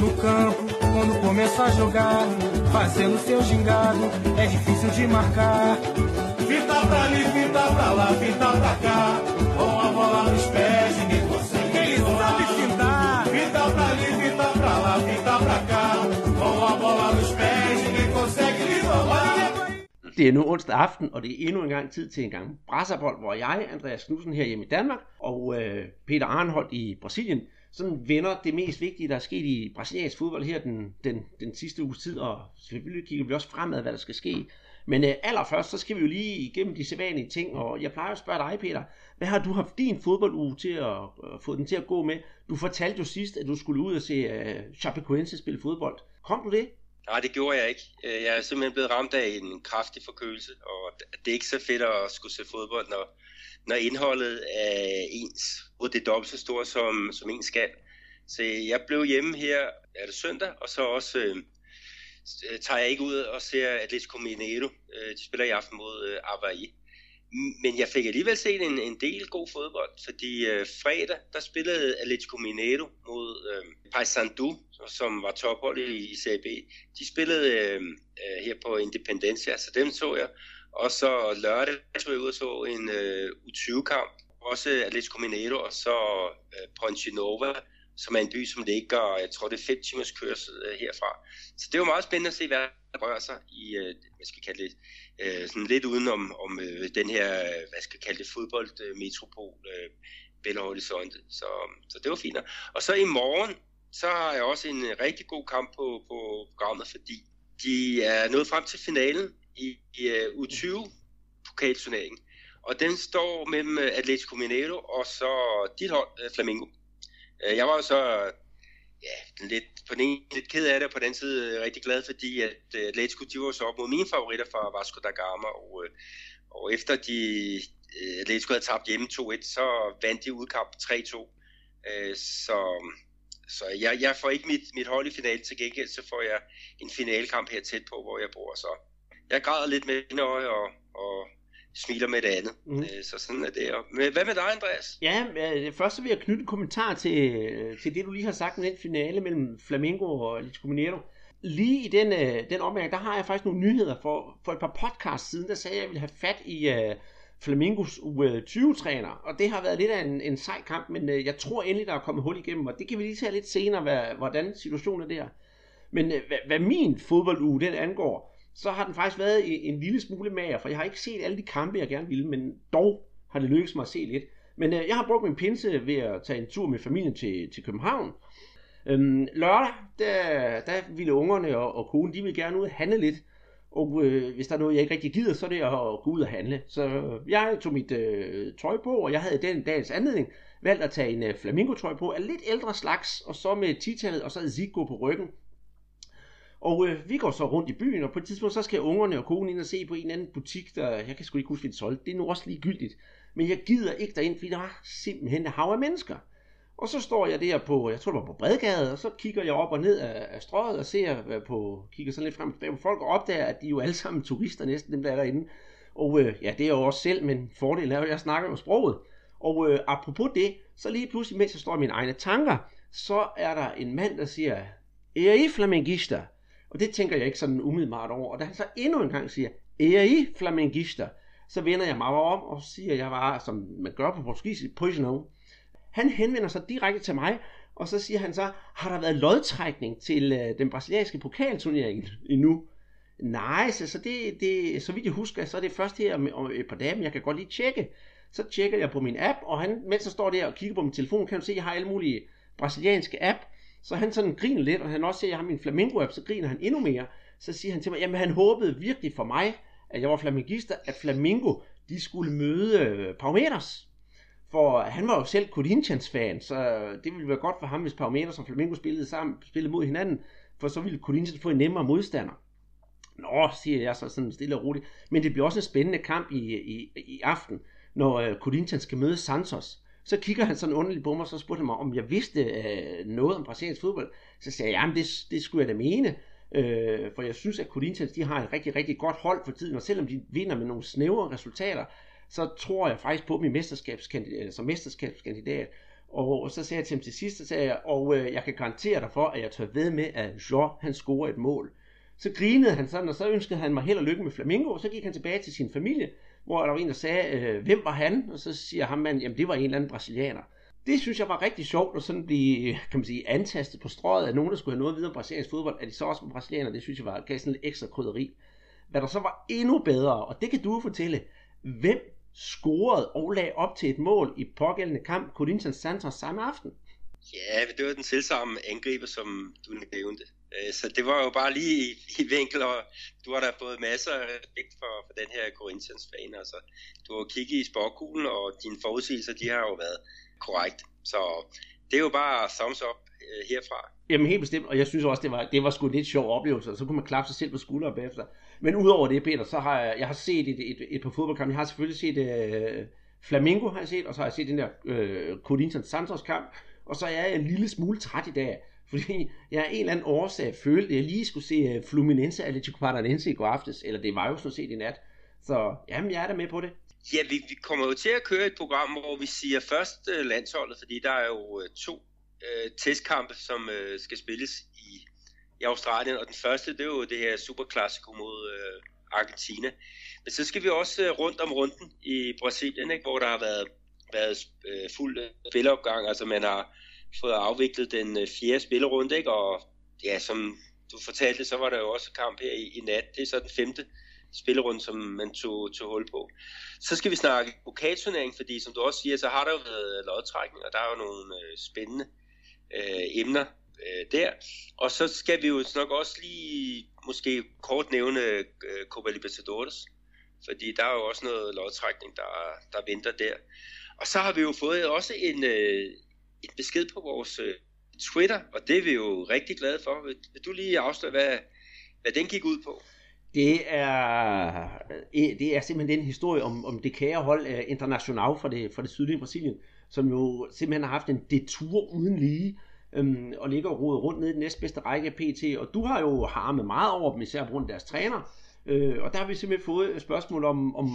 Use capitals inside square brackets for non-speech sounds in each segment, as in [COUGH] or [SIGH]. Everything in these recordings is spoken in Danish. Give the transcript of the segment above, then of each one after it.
No campo, quando começa a jogar, fazendo seu gingado, é difícil de marcar. Fita pra ali, fita pra lá, fita pra cá, com a bola nos pés, ninguém consegue. Ele sabe fintar. Fita pra ali, fita pra lá, fita pra cá, com a bola nos pés, ninguém consegue lhe roubar. Det er nu onsdag aften, og det er endnu en gang tid til en gang brasserbold, hvor jeg, Andreas Knudsen her hjemme i Danmark, og øh, Peter Arnholdt i Brasilien, sådan vender det mest vigtige, der er sket i brasiliansk fodbold her den, den, den sidste uges tid, og selvfølgelig kigger vi også fremad, hvad der skal ske. Men øh, allerførst, så skal vi jo lige igennem de sædvanlige ting, og jeg plejer at spørge dig, Peter, hvad har du haft din fodbolduge til at øh, få den til at gå med? Du fortalte jo sidst, at du skulle ud og se øh, Chapecoense spille fodbold. Kom du det? Nej, det gjorde jeg ikke. Øh, jeg er simpelthen blevet ramt af en kraftig forkølelse, og det er ikke så fedt at skulle se fodbold, når, når indholdet er ens, og det er dobbelt så stort, som, som en skal. Så jeg blev hjemme her, er det søndag, og så også øh, tager jeg ikke ud og ser Atletico Mineiro. Øh, de spiller i aften mod øh, Avaí. Men jeg fik alligevel set en, en del god fodbold, fordi øh, fredag, der spillede Atletico Mineiro mod øh, Paysandu, som var tophold i, i CB. B. De spillede øh, øh, her på Independencia, så dem så jeg. Og så lørdag tog jeg ud og så en øh, U20-kamp, også Atletico Mineiro, og så øh, Ponte Nova, som er en by, som ligger, jeg tror det er fem timers kørsel øh, herfra. Så det var meget spændende at se, hvad der rører sig i, øh, hvad skal kalde det, øh, sådan lidt udenom om øh, den her, hvad skal kalde det, fodboldmetropol, øh, øh, Belo Horizonte. Så, så det var fint. Og så i morgen, så har jeg også en rigtig god kamp på, på programmet, fordi de er nået frem til finalen i, i øh, uh, U20-pokalturneringen. Og den står mellem øh, Atletico Mineiro og så dit hold, Flamingo. Flamengo. Jeg var jo så ja, lidt, på den ene lidt ked af det, og på den anden side rigtig glad, fordi at Atletico de var så op mod mine favoritter fra Vasco da Gama, og, og efter de Atletico havde tabt hjemme 2-1, så vandt de udkamp 3-2. Så, så jeg, jeg får ikke mit, mit hold i finalen til gengæld, så får jeg en finalkamp her tæt på, hvor jeg bor. Så jeg græder lidt med en øje og, og smiler med det andet. Mm. Mm. Så sådan er det. Men hvad med dig, Andreas? Ja, øh, først så vil jeg knytte en kommentar til, til det, du lige har sagt med den finale mellem Flamengo og Atletico Mineiro. Lige i den, øh, den omgang, der har jeg faktisk nogle nyheder for, for et par podcasts siden, der sagde jeg, at jeg ville have fat i uh, Flamingos U20-træner, og det har været lidt af en, en sej kamp, men uh, jeg tror endelig, der er kommet hul igennem, og det kan vi lige tage lidt senere, hvad, hvordan situationen er der. Men uh, hvad, hvad min fodbolduge den angår, så har den faktisk været i- en lille smule mager, for jeg har ikke set alle de kampe, jeg gerne ville, men dog har det lykkedes mig at se lidt. Men øh, jeg har brugt min pinse ved at tage en tur med familien til, til København. Øhm, lørdag, der, der ville ungerne og, og konen, de ville gerne ud og handle lidt. Og øh, hvis der er noget, jeg ikke rigtig gider, så er det at gå ud og handle. Så jeg tog mit øh, tøj på, og jeg havde den dagens anledning valgt at tage en øh, flamingo-trøje på af lidt ældre slags, og så med titallet og så Zico på ryggen. Og øh, vi går så rundt i byen, og på et tidspunkt, så skal ungerne og konen ind og se på en eller anden butik, der, jeg kan sgu ikke huske, hvad de solgte. Det er nu også ligegyldigt. Men jeg gider ikke derind, fordi der var simpelthen et hav af mennesker. Og så står jeg der på, jeg tror det var på Bredgade, og så kigger jeg op og ned af, af strøget og ser på, kigger sådan lidt frem og tilbage på folk, og opdager, at de er jo alle sammen turister næsten, dem der er derinde. Og øh, ja, det er jo også selv, men fordelen er jo, at jeg snakker jo sproget. Og øh, apropos det, så lige pludselig, mens jeg står i mine egne tanker, så er der en mand, der siger, er I flamengister? Og det tænker jeg ikke sådan umiddelbart over. Og da han så endnu en gang siger, er I flamengister? Så vender jeg mig om og siger, at jeg var, som man gør på portugisisk, poisonão. Han henvender sig direkte til mig, og så siger han så, har der været lodtrækning til øh, den brasilianske pokalturnering endnu? Nej, så, så, det, det, så vidt jeg husker, så er det først her om, om et par dage, men jeg kan godt lige tjekke. Så tjekker jeg på min app, og han, mens jeg står der og kigger på min telefon, kan du se, at jeg har alle mulige brasilianske app. Så han sådan griner lidt, og han også ser, at jeg har min Flamingo-app, så griner han endnu mere. Så siger han til mig, jamen han håbede virkelig for mig, at jeg var flamingister, at Flamingo, de skulle møde øh, Parmeters. Palmeiras. For han var jo selv Corinthians-fan, så det ville være godt for ham, hvis Palmeiras og Flamengo spillede sammen, spillede mod hinanden, for så ville Corinthians få en nemmere modstander. Nå, siger jeg så sådan stille og roligt. Men det bliver også en spændende kamp i, i, i aften, når øh, Corinthians skal møde Santos. Så kigger han sådan underligt på mig, og så spurgte han mig, om jeg vidste øh, noget om brasiliansk fodbold. Så sagde jeg, jamen det, det skulle jeg da mene. Øh, for jeg synes, at Corinthians de har et rigtig, rigtig godt hold for tiden, og selvom de vinder med nogle snævre resultater, så tror jeg faktisk på dem i mesterskabskandidat, som mesterskabskandidat. Og så sagde jeg til ham til sidst, så sagde jeg, og øh, jeg kan garantere dig for, at jeg tør ved med, at Jean han scorer et mål. Så grinede han sådan, og så ønskede han mig held og lykke med Flamingo, og så gik han tilbage til sin familie, hvor der var en, der sagde, øh, hvem var han? Og så siger ham manden, jamen det var en eller anden brasilianer. Det synes jeg var rigtig sjovt at sådan blive, kan man sige, antastet på strøget af nogen, der skulle have noget videre om brasiliansk fodbold, at de så også var brasilianer, det synes jeg var, gav sådan lidt ekstra krydderi. Hvad der så var endnu bedre, og det kan du fortælle, hvem scorede og lagde op til et mål i pågældende kamp, Corinthians Santos samme aften? Ja, det var den selvsamme angriber, som du nævnte. Øh, så det var jo bare lige i, i vinkel, og du har da fået masser af respekt for, for den her Corinthians-fan. Altså, du har kigget i sporkuglen, og dine forudsigelser, de har jo været korrekt. Så det er jo bare thumbs up øh, herfra. Jamen helt bestemt, og jeg synes også, det var, det var sgu lidt sjov oplevelse, så kunne man klappe sig selv på skulderen bagefter. Men udover det, Peter, så har jeg, jeg har set et, et, et par fodboldkampe. Jeg har selvfølgelig set øh, Flamingo, har jeg set, og så har jeg set den der øh, Corinthians Santos kamp. Og så er jeg en lille smule træt i dag, fordi jeg af en eller anden årsag følte, at jeg lige skulle se øh, Fluminense Atletico Paranaense i går aftes, eller det var jo sådan set i nat. Så jamen, jeg er da med på det. Ja, vi, vi kommer jo til at køre et program, hvor vi siger først uh, landsholdet, fordi der er jo øh, to øh, testkampe, som øh, skal spilles i i Australien, og den første, det er jo det her superklassiko mod øh, Argentina. Men så skal vi også øh, rundt om runden i Brasilien, ikke, hvor der har været, været øh, fuld øh, spilleopgang, altså man har fået afviklet den øh, fjerde spillerunde, ikke, og ja, som du fortalte, så var der jo også kamp her i, i nat, det er så den femte spillerunde, som man tog, tog hul på. Så skal vi snakke pokalturnering, fordi som du også siger, så har der jo været lodtrækning, og der er jo nogle øh, spændende øh, emner øh, der. Og så skal vi jo nok også lige måske kort nævne øh, Copa Libertadores, fordi der er jo også noget lodtrækning, der, der venter der. Og så har vi jo fået også en, øh, et besked på vores øh, Twitter, og det er vi jo rigtig glade for. Vil, vil du lige afsløre, hvad, hvad den gik ud på? Det er, øh, det er simpelthen den historie om, om det kære hold af International fra det, fra det sydlige Brasilien, som jo simpelthen har haft en detur uden lige, øhm, og ligger rodet rundt nede i den næstbedste række af PT, og du har jo harmet meget over dem, især på grund af deres træner, øh, og der har vi simpelthen fået et spørgsmål om, om,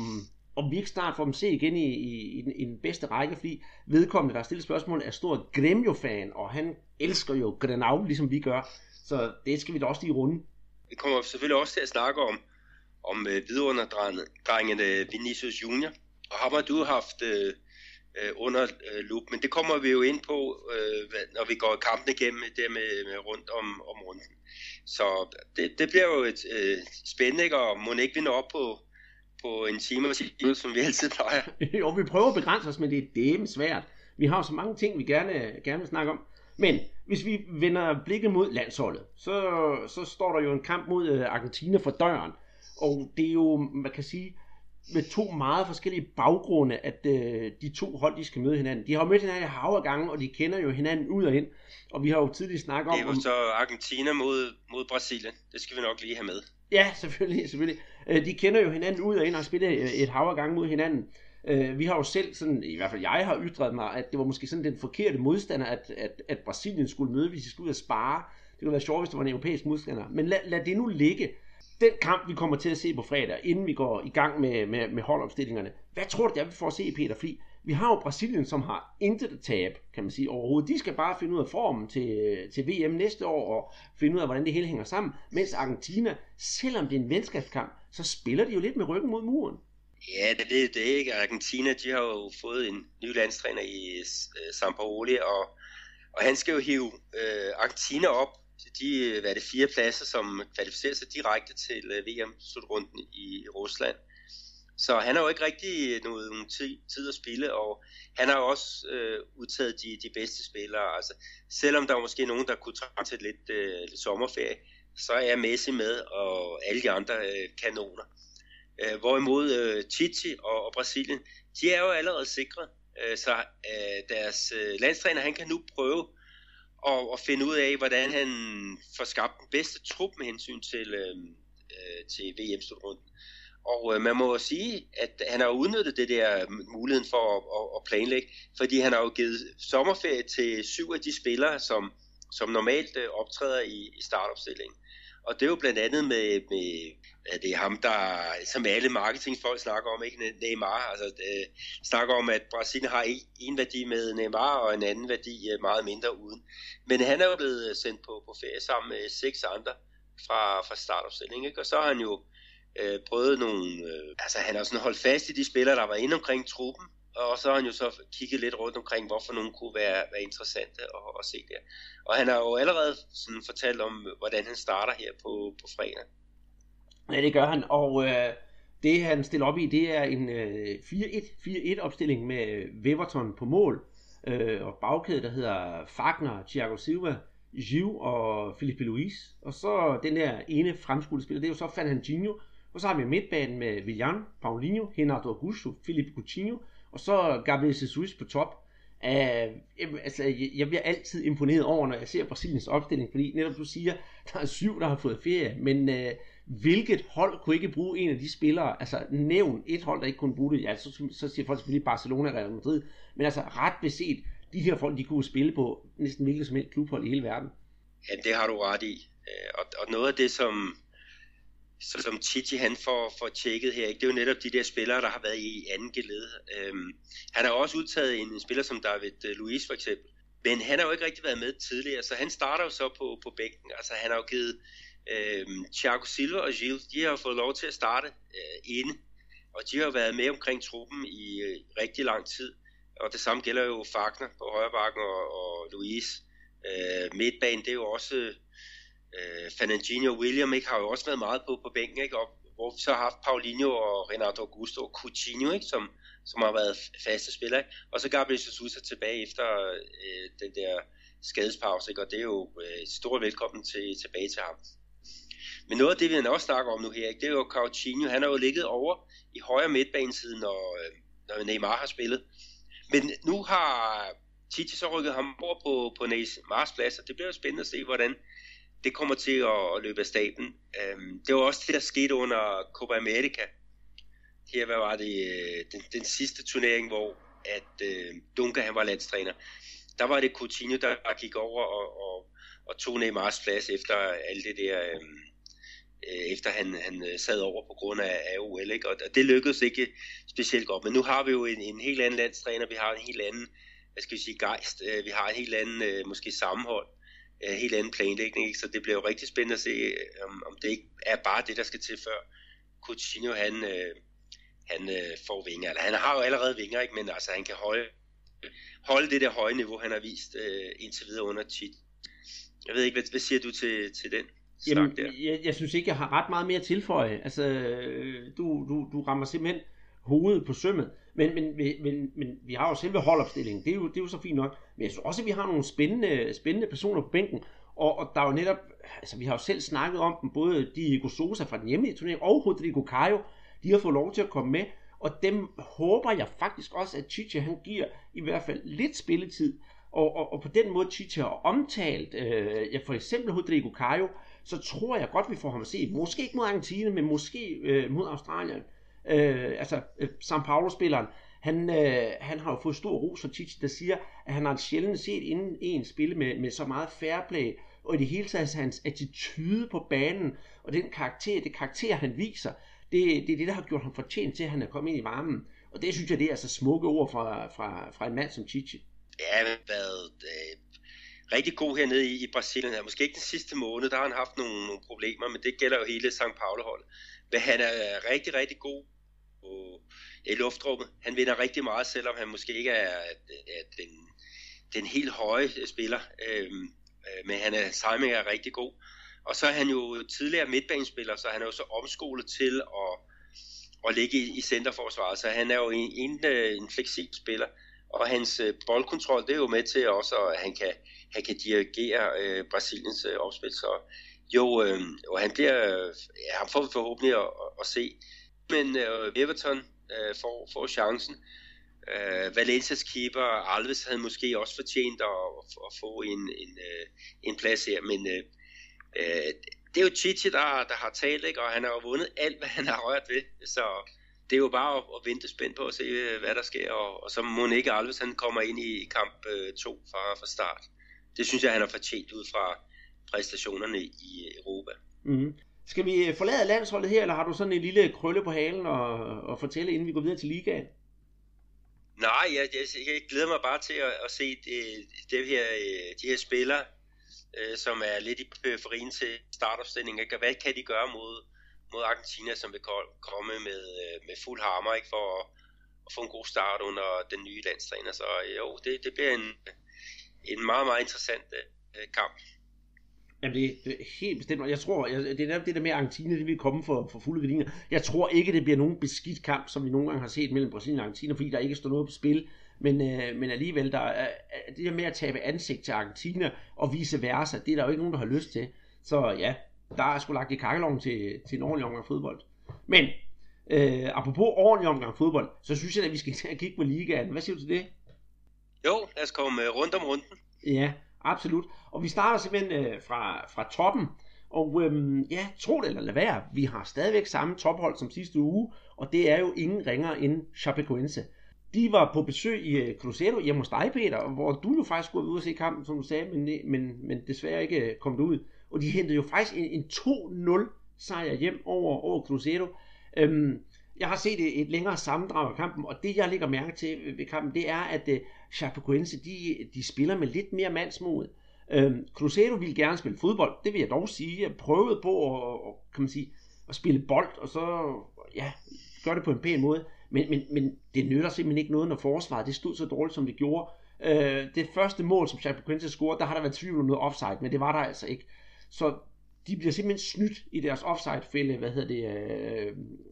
om vi ikke snart får dem se igen i, i, i, den, i den bedste række, fordi vedkommende, der har stillet spørgsmål, er stor Gremio-fan, og han elsker jo Grenau, ligesom vi gør, så det skal vi da også lige runde. Vi kommer selvfølgelig også til at snakke om, om øh, vidunerdrengene øh, Vinicius Junior, og ham har du haft øh, øh, under øh, lup. Men det kommer vi jo ind på, øh, når vi går kampen igennem der med, med rundt om, om runden. Så det, det bliver jo et øh, spændende, og må ikke vi op på, på en time og 10 som vi altid plejer. [LAUGHS] jo, vi prøver at begrænse os, men det er dæmme svært. Vi har så mange ting, vi gerne, gerne vil snakke om. Men hvis vi vender blikket mod landsholdet, så, så står der jo en kamp mod øh, Argentina for døren. Og det er jo, man kan sige, med to meget forskellige baggrunde, at øh, de to hold, de skal møde hinanden. De har jo mødt hinanden i hav gange, og de kender jo hinanden ud og ind. Og vi har jo tidligere snakket om... Det er jo så Argentina mod, mod Brasilien. Det skal vi nok lige have med. Ja, selvfølgelig, selvfølgelig. Øh, de kender jo hinanden ud og ind og har spillet øh, et hav af gange mod hinanden. Øh, vi har jo selv, sådan, i hvert fald jeg har ytret mig, at det var måske sådan den forkerte modstander, at, at, at Brasilien skulle møde, hvis de skulle ud og spare. Det kunne være sjovt, hvis det var en europæisk modstander. Men lad, lad det nu ligge den kamp, vi kommer til at se på fredag, inden vi går i gang med, med, med holdopstillingerne, hvad tror du, det er, vi får at se, Peter? Fli? Vi har jo Brasilien, som har intet at tabe, kan man sige, overhovedet. De skal bare finde ud af formen til, til VM næste år, og finde ud af, hvordan det hele hænger sammen. Mens Argentina, selvom det er en venskabskamp, så spiller de jo lidt med ryggen mod muren. Ja, det er det, ikke. Argentina, de har jo fået en ny landstræner i øh, uh, Sampaoli, og, og han skal jo hive øh, Argentina op de hvad er det, fire pladser, som kvalificerer sig direkte til øh, VM-slutrunden i Rusland. Så han har jo ikke rigtig øh, noget, nogen tid, at spille, og han har jo også øh, udtaget de, de bedste spillere. Altså, selvom der var måske nogen, der kunne tage til lidt, øh, lidt sommerferie, så er Messi med, og alle de andre øh, kanoner. Øh, hvorimod øh, Titi og, og Brasilien, de er jo allerede sikre. Øh, så øh, deres øh, landstræner, han kan nu prøve at, at finde ud af, hvordan han får skabt den bedste trup med hensyn til, øh, øh til VM-slutrunden. Og øh, man må sige, at han har udnyttet det der øh, muligheden for at, at, at planlægge, fordi han har jo givet sommerferie til syv af de spillere, som, som normalt øh, optræder i, i startopstillingen. Og det er jo blandt andet med, med at det er ham, der, som alle marketingfolk snakker om, ikke Neymar. Altså, det, øh, snakker om, at Brasilien har en, en værdi med Neymar, og en anden værdi øh, meget mindre uden. Men han er jo blevet øh, sendt på, på ferie sammen med seks andre fra, fra startopstillingen, ikke? Og så har han jo øh, prøvet nogle... Øh, altså, han har sådan holdt fast i de spillere, der var inde omkring truppen, og så har han jo så kigget lidt rundt omkring, hvorfor nogen kunne være, være interessante at, at se der. Og han har jo allerede sådan fortalt om, hvordan han starter her på, på fredag. Ja, det gør han, og øh, det han stiller op i, det er en øh, 4-1 opstilling med Weverton på mål, øh, og bagkæde, der hedder Fagner, Thiago Silva, Giu og Felipe Luis. Og så den der ene fremskudte spiller, det er jo så Fernandinho. Og så har vi midtbanen med Villan, Paulinho, Renato Augusto, Philippe Coutinho, og så Gabriel Jesus på top. Uh, altså, jeg bliver altid imponeret over, når jeg ser Brasiliens opstilling, fordi netop du siger, [LAUGHS] der er syv, der har fået ferie, men uh, hvilket hold kunne ikke bruge en af de spillere, altså nævn et hold, der ikke kunne bruge det, ja, så, så siger folk selvfølgelig Barcelona eller Madrid, men altså ret beset, de her folk, de kunne spille på næsten hvilket som helst klubhold i hele verden. Ja, det har du ret i. Øh, og, og noget af det, som, så som Titi han får, får tjekket her, ikke? det er jo netop de der spillere, der har været i anden geled. Øhm, han har også udtaget en, en spiller som David øh, Luiz for eksempel, men han har jo ikke rigtig været med tidligere, så han starter jo så på, på bænken. Altså han har jo givet øhm, Thiago Silva og Gilles, de har jo fået lov til at starte øh, inde, og de har været med omkring truppen i øh, rigtig lang tid. Og det samme gælder jo Fagner på højre bakken og, og Luis. Øh, midtbanen, det er jo også øh, Fernandinho og William, ikke, har jo også været meget på, på bænken, ikke? Og, hvor vi så har haft Paulinho og Renato Augusto og Coutinho, ikke? Som, som har været faste spillere. Ikke? Og så Gabriel Jesus er tilbage efter øh, den der skadespause, ikke? og det er jo øh, stort velkommen til, tilbage til ham. Men noget af det, vi også snakker om nu her, ikke? det er jo Coutinho. Han har jo ligget over i højre midtbanesiden, når, øh, når Neymar har spillet. Men nu har Titi så rykket ham over på, på Neymars plads, og det bliver jo spændende at se, hvordan det kommer til at, løbe af staben. Øhm, det var også det, der skete under Copa America. Her, hvad var det, øh, den, den sidste turnering, hvor at øh, Dunker han var landstræner. Der var det Coutinho, der gik over og, og, og tog Neymars plads efter alt det der... Øh, øh efter han, han øh, sad over på grund af, af OL, ikke? og det lykkedes ikke specielt godt. Men nu har vi jo en, en helt anden landstræner, vi har en helt anden, hvad skal vi sige, gejst, vi har en helt anden, måske sammenhold, en helt anden planlægning, ikke? så det bliver jo rigtig spændende at se, om, om det ikke er bare det, der skal til før Coutinho, han, han får vinger, eller han har jo allerede vinger, ikke? men altså han kan holde, holde det der høje niveau, han har vist indtil videre under tit. Jeg ved ikke, hvad, hvad siger du til, til den? Jamen, jeg, jeg synes ikke, jeg har ret meget mere at tilføje. Altså, du, du, du rammer simpelthen hovedet på sømmet. Men, men, men, men vi har jo selve holdopstillingen. Det er jo, det er jo så fint nok. Men jeg synes også, at vi har nogle spændende, spændende personer på bænken. Og, og der er jo netop, altså vi har jo selv snakket om dem, både Diego Sosa fra den hjemlige turnering og Rodrigo Caio, de har fået lov til at komme med. Og dem håber jeg faktisk også, at Chiche han giver i hvert fald lidt spilletid. Og, og, og på den måde Chiche har omtalt, øh, ja, for eksempel Rodrigo Caio, så tror jeg godt, vi får ham at se. Måske ikke mod Argentina, men måske øh, mod Australien. Øh, altså, øh, San Paulo-spilleren, han, øh, han har jo fået stor ros fra Tite, der siger, at han har sjældent set inden en spille med, med så meget fair play, og i det hele taget hans attitude på banen, og den karakter, det karakter, han viser, det, det er det, der har gjort ham fortjent til, at han er kommet ind i varmen. Og det synes jeg, det er altså smukke ord fra, fra, fra en mand som Chichi. Ja, været øh, rigtig god hernede i, i Brasilien. Ja, måske ikke den sidste måned, der har han haft nogle, nogle problemer, men det gælder jo hele St. Paulo-holdet. Men han er rigtig, rigtig god på, i luftrummet. Han vinder rigtig meget, selvom han måske ikke er, er den, den helt høje spiller. Øhm, øh, men han er, timing er rigtig god. Og så er han jo tidligere midtbanespiller, så han er jo så omskolet til at, at ligge i, i centerforsvaret. Så han er jo en, en, øh, en fleksibel spiller og hans øh, boldkontrol, det er jo med til også, at han kan, han kan dirigere øh, Brasiliens øh, opspil. Så jo, øh, og han bliver, øh, ja, han får vi forhåbentlig at, at, at se. Men øh, Everton øh, får, får chancen. Øh, Valencias keeper Alves havde måske også fortjent at, at få en, en, øh, en plads her, men øh, øh, det er jo Chichi, der, der har talt, ikke? og han har jo vundet alt, hvad han har rørt ved, så det er jo bare at, at vente spændt på at se, øh, hvad der sker, og, og så må ikke Alves han kommer ind i kamp 2 øh, fra, fra start. Det synes jeg, han har fortjent ud fra præstationerne i Europa. Mm. Skal vi øh, forlade landsholdet her, eller har du sådan en lille krølle på halen og, og fortælle, inden vi går videre til ligaen? Nej, jeg, jeg, jeg glæder mig bare til at, at se det, det her, øh, de her spillere, øh, som er lidt i periferien til startopstillingen. Hvad kan de gøre mod, mod Argentina, som vil komme med, øh, med fuld hammer ikke, for at, at få en god start under den nye landstræner. Så jo, det, det bliver en, en meget, meget interessant øh, kamp. Jamen det, er helt bestemt, jeg tror, jeg, det er netop det der med, at Argentina det vil komme for, for fulde gardiner. Jeg tror ikke, det bliver nogen beskidt kamp, som vi nogle gange har set mellem Brasilien og Argentina, fordi der ikke står noget på spil. Men, øh, men alligevel, der er, det der med at tabe ansigt til Argentina og vice versa, det er der jo ikke nogen, der har lyst til. Så ja, der er sgu lagt i kakkeloven til, til en ordentlig omgang fodbold. Men, øh, apropos ordentlig omgang fodbold, så synes jeg, at vi skal [LAUGHS] kigge på ligaen. Hvad siger du til det? Jo, lad os komme øh, rundt om runden. Ja, absolut. Og vi starter simpelthen øh, fra, fra toppen. Og øhm, ja, tro det eller lad være, vi har stadigvæk samme tophold som sidste uge, og det er jo ingen ringere end Chapecoense. De var på besøg i uh, Cruzeiro hjemme hos dig, Peter, hvor du jo faktisk skulle ud og se kampen, som du sagde, men, øh, men, men desværre ikke øh, kom kom ud. Og de hentede jo faktisk en, en 2-0 sejr hjem over, over Cruzeiro. Øhm, jeg har set et, et længere sammendrag af kampen, og det jeg lægger mærke til ved kampen, det er, at uh, Chapecoense, de, de spiller med lidt mere mandsmod. Øhm, Cruzeiro ville gerne spille fodbold, det vil jeg dog sige. Jeg prøvede på at, kan man sige, at spille bold, og så ja, gøre det på en pæn måde. Men, men, men det nytter simpelthen ikke noget, når forsvaret det stod så dårligt, som det gjorde. Øh, det første mål, som Chapecoense scorede, der har der været tvivl om noget offside, men det var der altså ikke. Så de bliver simpelthen snydt i deres offside-fælde, hvad hedder det, øh,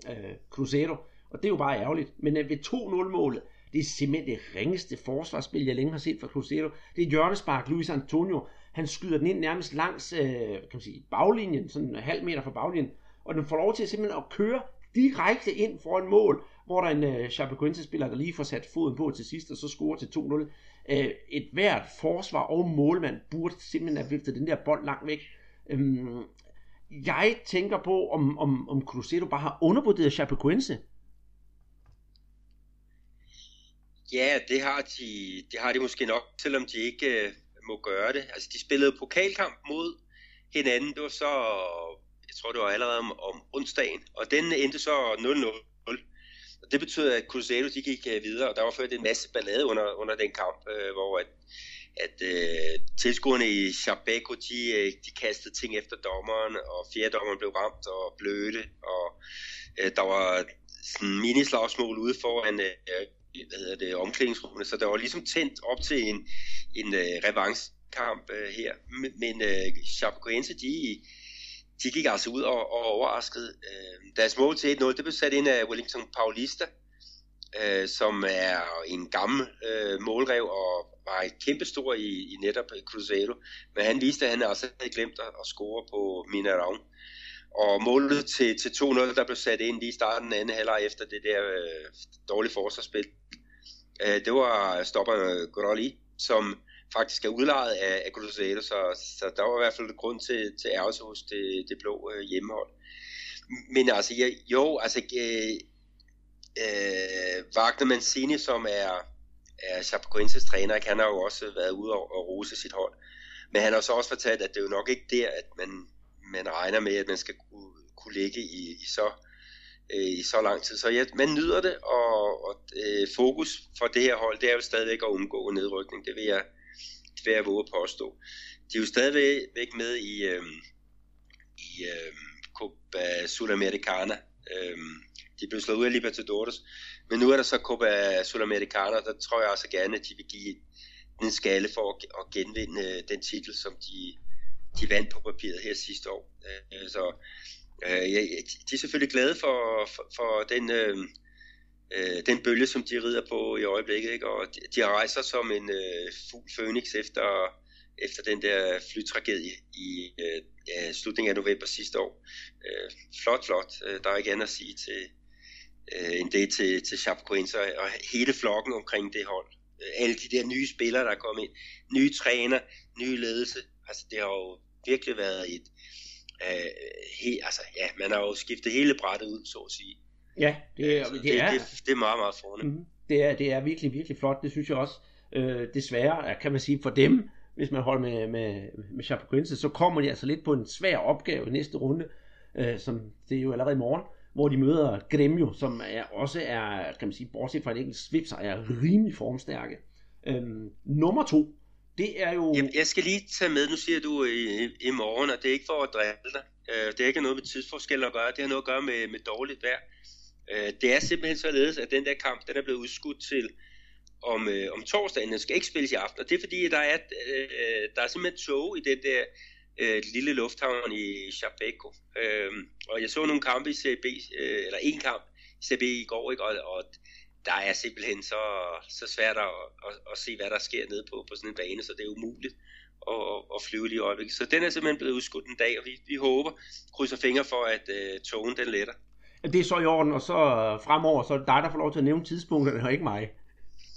øh, Cruzeiro. Og det er jo bare ærgerligt. Men øh, ved 2-0-målet, det er simpelthen det ringeste forsvarsspil, jeg længe har set fra Cruzeiro. Det er hjørnespark, Luis Antonio. Han skyder den ind nærmest langs øh, kan man sige, baglinjen, sådan en halv meter fra baglinjen. Og den får lov til simpelthen at køre direkte ind foran mål, hvor der er en øh, Chapecoense-spiller, der lige får sat foden på til sidst, og så scorer til 2-0. Øh, et hvert forsvar og målmand burde simpelthen have viftet den der bold langt væk. Øhm, jeg tænker på, om, om, om Cruzeiro bare har undervurderet Chapecoense. Ja, det har, de, det har de måske nok, selvom de ikke øh, må gøre det. Altså, de spillede pokalkamp mod hinanden. Det var så, jeg tror, det var allerede om, om onsdagen, og den endte så 0-0. Og det betød, at Cruzeiro de gik øh, videre, og der var ført en masse ballade under, under den kamp, øh, hvor at, at øh, tilskuerne i Chapeco, de, øh, de kastede ting efter dommeren, og fjerdommeren blev ramt og blødte, og øh, der var sådan minislagsmål ude foran øh, hvad hedder det, omklædningsrummet, så der var ligesom tændt op til en, en øh, revanchekamp øh, her. Men øh, Chapecoense, de, de gik altså ud og, og overraskede. Øh, deres mål til 1-0, det blev sat ind af Wellington Paulista, øh, som er en gammel øh, målrev og var kæmpestor i, i netop Cruzeiro. Men han viste, at han også havde glemt at, score på Mineirão. Og målet til, til 2-0, der blev sat ind lige i starten af anden halvleg efter det der øh, dårlige forsvarsspil. Øh, det var stopper Grolli, som faktisk er udlejet af, af Cruzeiro, så, så der var i hvert fald grund til, til ærgelse hos det, det blå øh, hjemmehold. Men altså, ja, jo, altså, øh, øh, Wagner Mancini, som er, er Chapecoenses træner, han har jo også været ude og, og rose sit hold. Men han har så også fortalt, at det er jo nok ikke der, at man, man regner med, at man skal kunne, kunne ligge i, i så øh, i så lang tid. Så ja, man nyder det, og, og øh, fokus for det her hold, det er jo stadigvæk at undgå nedrykning. Det vil jeg, det vil jeg våge at påstå. De er jo stadigvæk med i, øh, i øh, Copa Sudamericana. Øh, de blev slået ud af Libertadores, men nu er der så Copa Sudamericana, der tror jeg også gerne, at de vil give en skalle for at, at genvinde øh, den titel, som de, de vandt på papiret her sidste år. Øh, så øh, ja, de er selvfølgelig glade for, for, for den, øh, den bølge, som de rider på i øjeblikket. Ikke? Og de, de rejser som en øh, fugl fønix efter, efter den der flytragedie i øh, ja, slutningen af november sidste år. Øh, flot, flot. Der er ikke andet at sige til, øh, end det til, til Chapecoense og hele flokken omkring det hold. Øh, alle de der nye spillere, der er kommet ind. Nye træner, nye ledelse. Altså, det har jo virkelig været et... Øh, he, altså, ja, man har jo skiftet hele brættet ud, så at sige. Ja, det, altså, det, det, er, det, det, er meget, meget fornemt. Mm-hmm. Det, er, det er virkelig, virkelig flot, det synes jeg også. Øh, desværre, kan man sige, for dem, hvis man holder med, med, med Chapecoense, så kommer de altså lidt på en svær opgave i næste runde, øh, som det er jo allerede i morgen, hvor de møder Gremio, som er, også er, kan man sige, bortset fra en enkelt svip, så er rimelig formstærke. Øhm, nummer to, det er jo... Jeg, jeg skal lige tage med, nu siger du øh, i, i morgen, og det er ikke for at drille dig. Øh, det er ikke noget med tidsforskel at gøre, det har noget at gøre med, med dårligt vejr. Øh, det er simpelthen således, at den der kamp, den er blevet udskudt til om, øh, om torsdagen, den skal ikke spilles i aften, og det er fordi, der er, øh, øh, der er simpelthen tog i den der øh, lille lufthavn i Chapeco. Øh, og jeg så nogle kampe i CB, øh, eller en kamp i CB i går, ikke? Og, og der er simpelthen så, så svært at, at, at se, hvad der sker nede på, på sådan en bane, så det er umuligt at, at flyve lige i øjeblikket. Så den er simpelthen blevet udskudt en dag, og vi, vi håber, krydser fingre for, at uh, togen den letter. Det er så i orden, og så øh, fremover, så er det dig, der får lov til at nævne tidspunkterne, og ikke mig.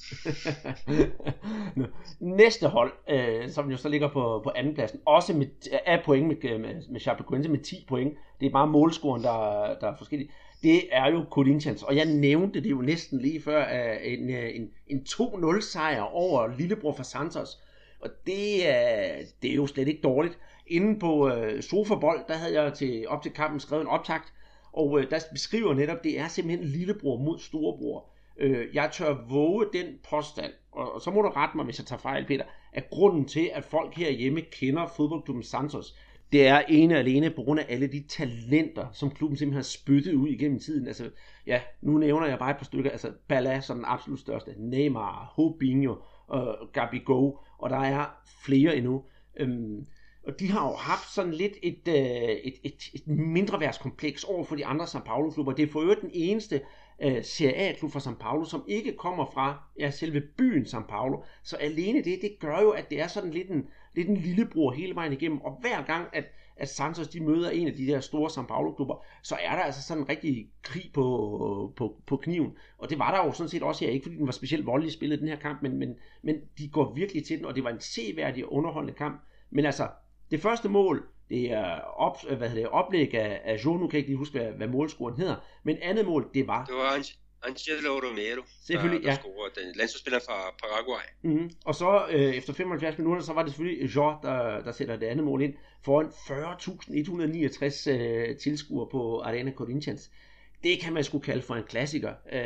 [LAUGHS] Næste hold, øh, som jo så ligger på, på andenpladsen, også med, af point med, med, med Chapecoense med 10 point. Det er bare målscoren, der, der er forskellig. Det er jo Corinthians, og jeg nævnte det jo næsten lige før, øh, øh, en, en, en 2-0 sejr over lillebror for Santos. Og det er, det er jo slet ikke dårligt. Inden på øh, Sofabold, der havde jeg til, op til kampen skrevet en optakt, og øh, der beskriver netop, det er simpelthen lillebror mod storebror. Øh, jeg tør våge den påstand, og, og så må du rette mig, hvis jeg tager fejl, Peter, at grunden til, at folk herhjemme kender fodboldklubben Santos, det er ene og alene på grund af alle de talenter, som klubben simpelthen har spyttet ud igennem tiden. Altså, ja, nu nævner jeg bare et par stykker. Altså, Bala som den absolut største. Neymar, Hobinho, øh, Gabigol, og der er flere endnu. Øhm, og de har jo haft sådan lidt et, øh, et, et, et mindre værtskompleks over for de andre São Paulo-klubber. Det er for øvrigt den eneste uh, Serie A-klub fra São Paulo, som ikke kommer fra ja, selve byen São Paulo. Så alene det, det gør jo, at det er sådan lidt en, lidt en lillebror hele vejen igennem. Og hver gang, at, at Santos de møder en af de der store São Paulo-klubber, så er der altså sådan en rigtig krig på, på, på kniven. Og det var der jo sådan set også her, ikke fordi den var specielt voldelig spillet den her kamp, men, men, men de går virkelig til den, og det var en seværdig og underholdende kamp. Men altså, det første mål, det er op, hvad hedder det, oplæg af, af Jo, nu kan jeg ikke lige huske, hvad, hvad målscoren hedder, men andet mål, det var... Det var Angelo Romero, selvfølgelig, der, der ja. scorede, den landsholdsspiller fra Paraguay. Mm-hmm. Og så øh, efter 75 minutter, så var det selvfølgelig Jo, der, der sætter det andet mål ind, foran 40.169 øh, tilskuere på Arena Corinthians. Det kan man sgu kalde for en klassiker. Øh,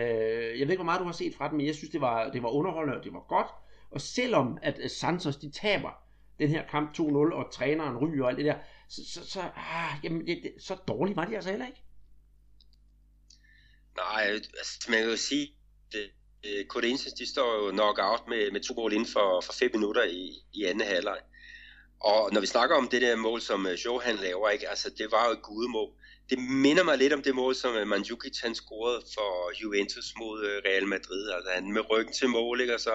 jeg ved ikke, hvor meget du har set fra den, men jeg synes, det var, det var underholdende, og det var godt. Og selvom at Santos, de taber den her kamp 2-0, og træneren ryger og alt det der, så, så, så, ah, jamen, det, det, så dårligt var de altså heller ikke. Nej, altså man kan jo sige, det, Corinthians, de står jo nok out med, med to mål inden for, for fem minutter i, i anden halvleg. Og når vi snakker om det der mål, som øh, Johan laver, ikke, altså det var jo et gudemål. Det minder mig lidt om det mål, som øh, Mandzukic han scorede for Juventus mod øh, Real Madrid. Altså han med ryggen til mål, ikke, og så,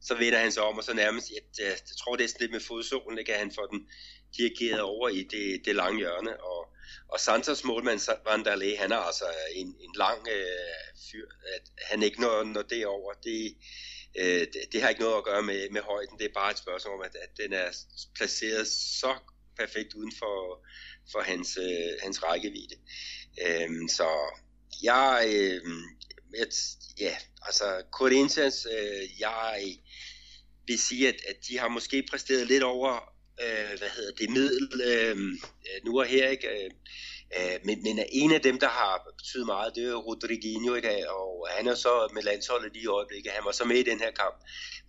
så vender han sig om, og så nærmest, jeg, jeg, tror det er sådan lidt med fodsolen, ikke, at han får den dirigeret over i det, det lange hjørne. Og, og Santos målmand Vanderlei, han er altså en, en lang øh, fyr, at han ikke når, når det over. Det, øh, det, det har ikke noget at gøre med, med højden, det er bare et spørgsmål om, at, at den er placeret så perfekt uden for, for hans, øh, hans rækkevidde. Øh, så jeg, øh, jeg, ja, altså Corinthians, øh, jeg vil sige, at, at de har måske præsteret lidt over øh, hvad hedder det, middel øh, øh nu og her, ikke? Øh, øh men, men en af dem, der har betydet meget, det er Rodriguinho, ikke? og han er så med landsholdet lige i øjeblikket, han var så med i den her kamp.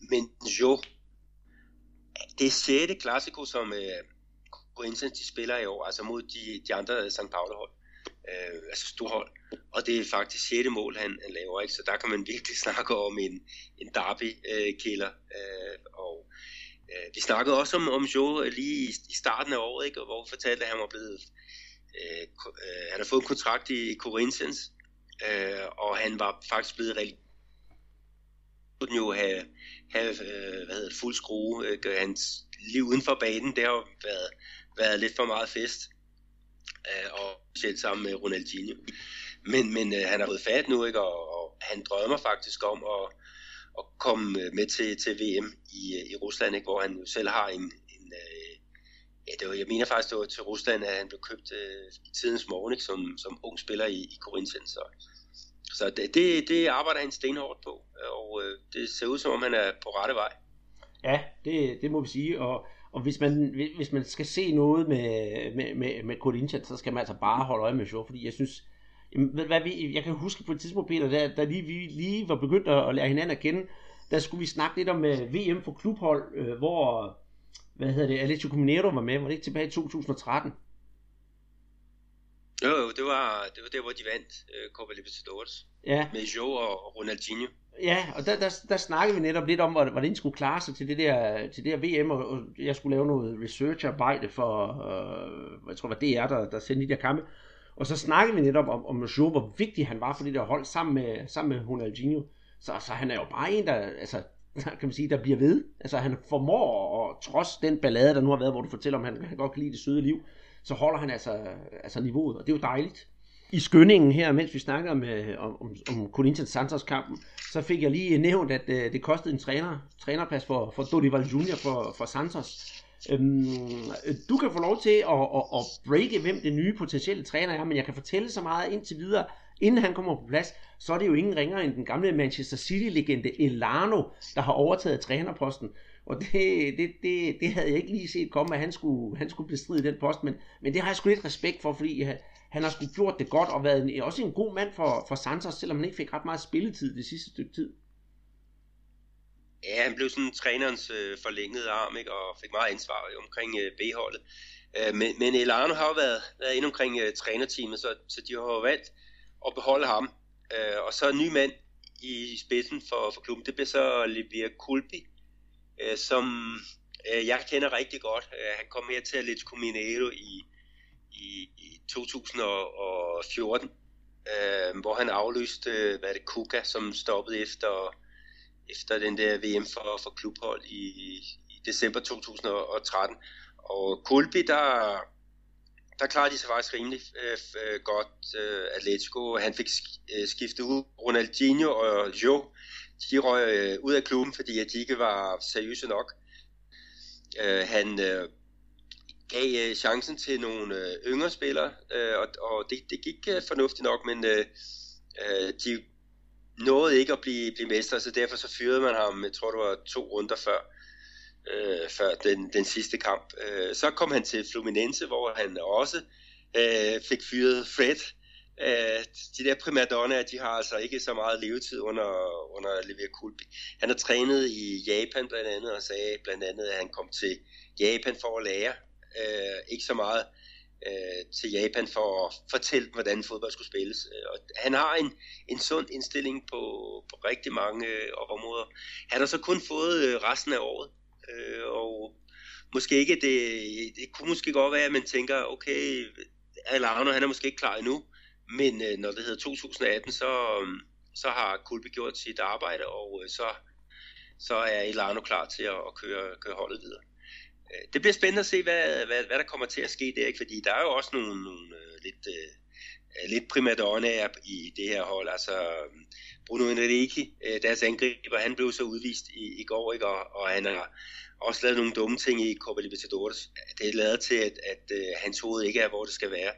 Men jo, det er sjette klassiko, som øh, Corinthians de spiller i år, altså mod de, de andre St. Paulo-hold, øh, altså storhold. Og det er faktisk sjette mål, han, han laver, ikke? så der kan man virkelig [LAUGHS] snakke om en, en derby-killer. Øh, øh, og Øh, vi snakkede også om, om Joe øh, lige i, i starten af året, ikke? hvor vi fortalte, at han var blevet... Øh, øh, han har fået en kontrakt i Corinthians, øh, og han var faktisk blevet rigtig kunne jo have, have øh, hvad hedder fuld skrue. Øh, hans liv uden for banen, det har været, været lidt for meget fest. Øh, og selv sammen med Ronaldinho. Men, men øh, han har fået fat nu, ikke? Og, og han drømmer faktisk om at, at komme øh, med til, til VM i, øh, i Rusland, ikke? hvor han jo selv har en, en øh, ja, det var, jeg mener faktisk, det var til Rusland, at han blev købt øh, i tidens morgen, ikke? Som, som ung spiller i, i Corinthians. Så, så det, det, det arbejder han stenhårdt på, og øh, det ser ud som om, han er på rette vej. Ja, det, det må vi sige, og, og hvis man, hvis man skal se noget med, med, med, med Corinthians, så skal man altså bare holde øje med show, fordi jeg synes, jamen, ved, hvad vi, jeg kan huske på et tidspunkt, Peter, da, da lige, vi lige var begyndt at, at lære hinanden at kende, der skulle vi snakke lidt om øh, VM for klubhold, øh, hvor, hvad hedder det, Atletico Mineiro var med, var det ikke tilbage i 2013? Jo, jo, det var, det var der, hvor de vandt uh, Copa Libertadores. Ja. Med Joe og Ronaldinho. Ja, og der, der, der snakkede vi netop lidt om, hvordan skulle klare sig til det der, til det der VM, og, og jeg skulle lave noget researcharbejde for, øh, jeg tror, det var DR, der, der sendte de der kampe. Og så snakkede vi netop om, om Joe, hvor vigtig han var for det der hold sammen med, sammen med Ronaldinho. Så, så han er jo bare en, der, altså, [LAUGHS] kan man sige, der bliver ved. Altså han formår, og trods den ballade, der nu har været, hvor du fortæller om, han, han godt kan lide det søde liv, så holder han altså, altså niveauet, og det er jo dejligt. I skyndingen her, mens vi snakker øh, om, om, om, Corinthians Santos kampen, så fik jeg lige nævnt, at øh, det kostede en træner, trænerplads for, for Dorival Junior for, for Santos. Øhm, du kan få lov til at, at, at breake, hvem det nye potentielle træner er, men jeg kan fortælle så meget indtil videre, inden han kommer på plads, så er det jo ingen ringere end den gamle Manchester City-legende Elano, der har overtaget trænerposten. Og det, det, det, det havde jeg ikke lige set komme, at han skulle, han skulle bestride den post, men, men det har jeg sgu lidt respekt for, fordi han har sgu gjort det godt og været en, også en god mand for, for Santos, selvom han ikke fik ret meget spilletid det sidste stykke tid. Ja, han blev sådan trænerens øh, forlængede arm, ikke, og fik meget ansvar omkring øh, B-holdet. Øh, men, men Elano har jo været, været inde omkring øh, trænerteamet, så, så de har jo valgt at beholde ham. Øh, og så en ny mand i spidsen for, for klubben, det bliver så Livia Kulbi, øh, som øh, jeg kender rigtig godt. Øh, han kom her til Atletico Mineiro i, i, i 2014, øh, hvor han afløste hvad det, Kuka, som stoppede efter, efter den der VM for, for klubhold i, i december 2013. Og Kulbi, der, der klarede de sig faktisk rimelig øh, godt øh, Atletico. Han fik øh, skiftet ud Ronaldinho og Jo. De røg øh, ud af klubben, fordi at de ikke var seriøse nok. Øh, han øh, gav øh, chancen til nogle øh, yngre spillere, øh, og, og det, det gik øh, fornuftigt nok, men øh, øh, de nåede ikke at blive, blive mestre, så derfor så fyrede man ham, jeg tror det var to runder før øh, før den, den sidste kamp. Øh, så kom han til Fluminense, hvor han også øh, fik fyret Fred. Øh, de der primadonnaer, de har altså ikke så meget levetid under, under Lever Kulbi. Han har trænet i Japan blandt andet, og sagde blandt andet, at han kom til Japan for at lære. Øh, ikke så meget øh, til Japan for at fortælle, hvordan fodbold skulle spilles. Øh, og han har en, en sund indstilling på, på rigtig mange øh, områder. Han har så kun fået øh, resten af året øh, og måske ikke, det, det kunne måske godt være, at man tænker, okay, Alano, han er måske ikke klar endnu, men øh, når det hedder 2018, så, øhm, så har Kulbe gjort sit arbejde, og øh, så, så er Elano klar til at, at køre, køre holdet videre. Øh, det bliver spændende at se, hvad, hvad, hvad der kommer til at ske der, ikke? fordi der er jo også nogle, nogle øh, lidt, øh, lidt primadonnaer i det her hold. Altså øhm, Bruno Enrique, øh, deres angriber, han blev så udvist i, i går, ikke? Og, og han har også lavet nogle dumme ting i Copa Libertadores. Det er lavet til, at, at øh, hans hoved ikke er, hvor det skal være.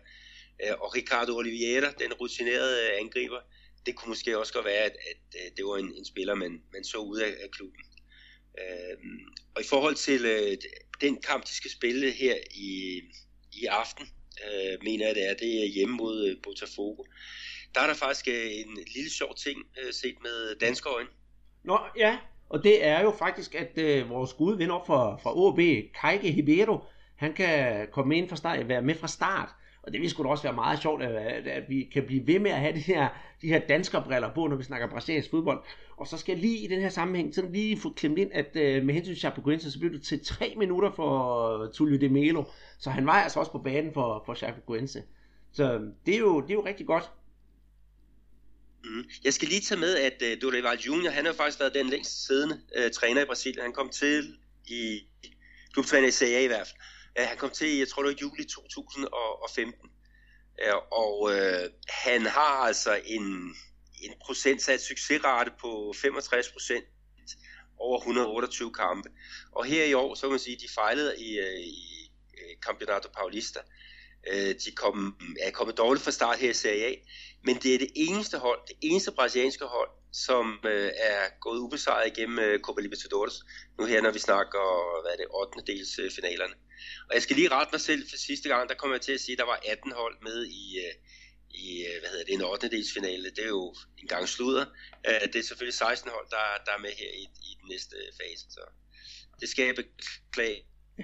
Øh, og Ricardo Oliveira, den rutinerede øh, angriber, det kunne måske også godt være, at, at, øh, det var en, en spiller, man, man så ud af, af klubben. Øh, og i forhold til øh, den kamp, de skal spille her i, i aften, øh, mener jeg det er, det er hjemme mod øh, Botafogo. Der er der faktisk øh, en lille sjov ting øh, set med danske øjne. Nå, ja, og det er jo faktisk, at øh, vores gode ven op fra, fra OB, Kajke Hibero, han kan komme ind fra start, være med fra start. Og det ville sgu da også være meget sjovt, at, at vi kan blive ved med at have de her, de her danskerbriller på, når vi snakker brasiliansk fodbold. Og så skal jeg lige i den her sammenhæng sådan lige få klemt ind, at uh, med hensyn til Chapecoense, så blev det til tre minutter for Tullio de Melo. Så han var altså også på banen for, for Chapecoense. Så øhm, det er, jo, det er jo rigtig godt. Mm. Jeg skal lige tage med, at øh, uh, Dorival Junior, han har faktisk været den længst siddende uh, træner i Brasilien. Han kom til i klubtræner i CA i hvert fald. Øh, han kom til, jeg tror det var juli 2015. Øh, og øh, han har altså en, en procentsat succesrate på 65 procent over 128 kampe. Og her i år, så kan man sige, de fejlede i, øh, i øh, Campeonato Paulista. Øh, de kom, er kommet dårligt fra start her i Serie A, men det er det eneste hold, det eneste brasilianske hold, som øh, er gået ubesejret igennem øh, Copa Libertadores, nu her når vi snakker, hvad er det, 8. dels øh, finalerne. Og jeg skal lige rette mig selv for sidste gang, der kommer jeg til at sige, at der var 18 hold med i, øh, i øh, hvad hedder det, en 8. dels finale. Det er jo en gang sludder. Øh, det er selvfølgelig 16 hold, der, der er med her i, i den næste fase, så det skal jeg beklage.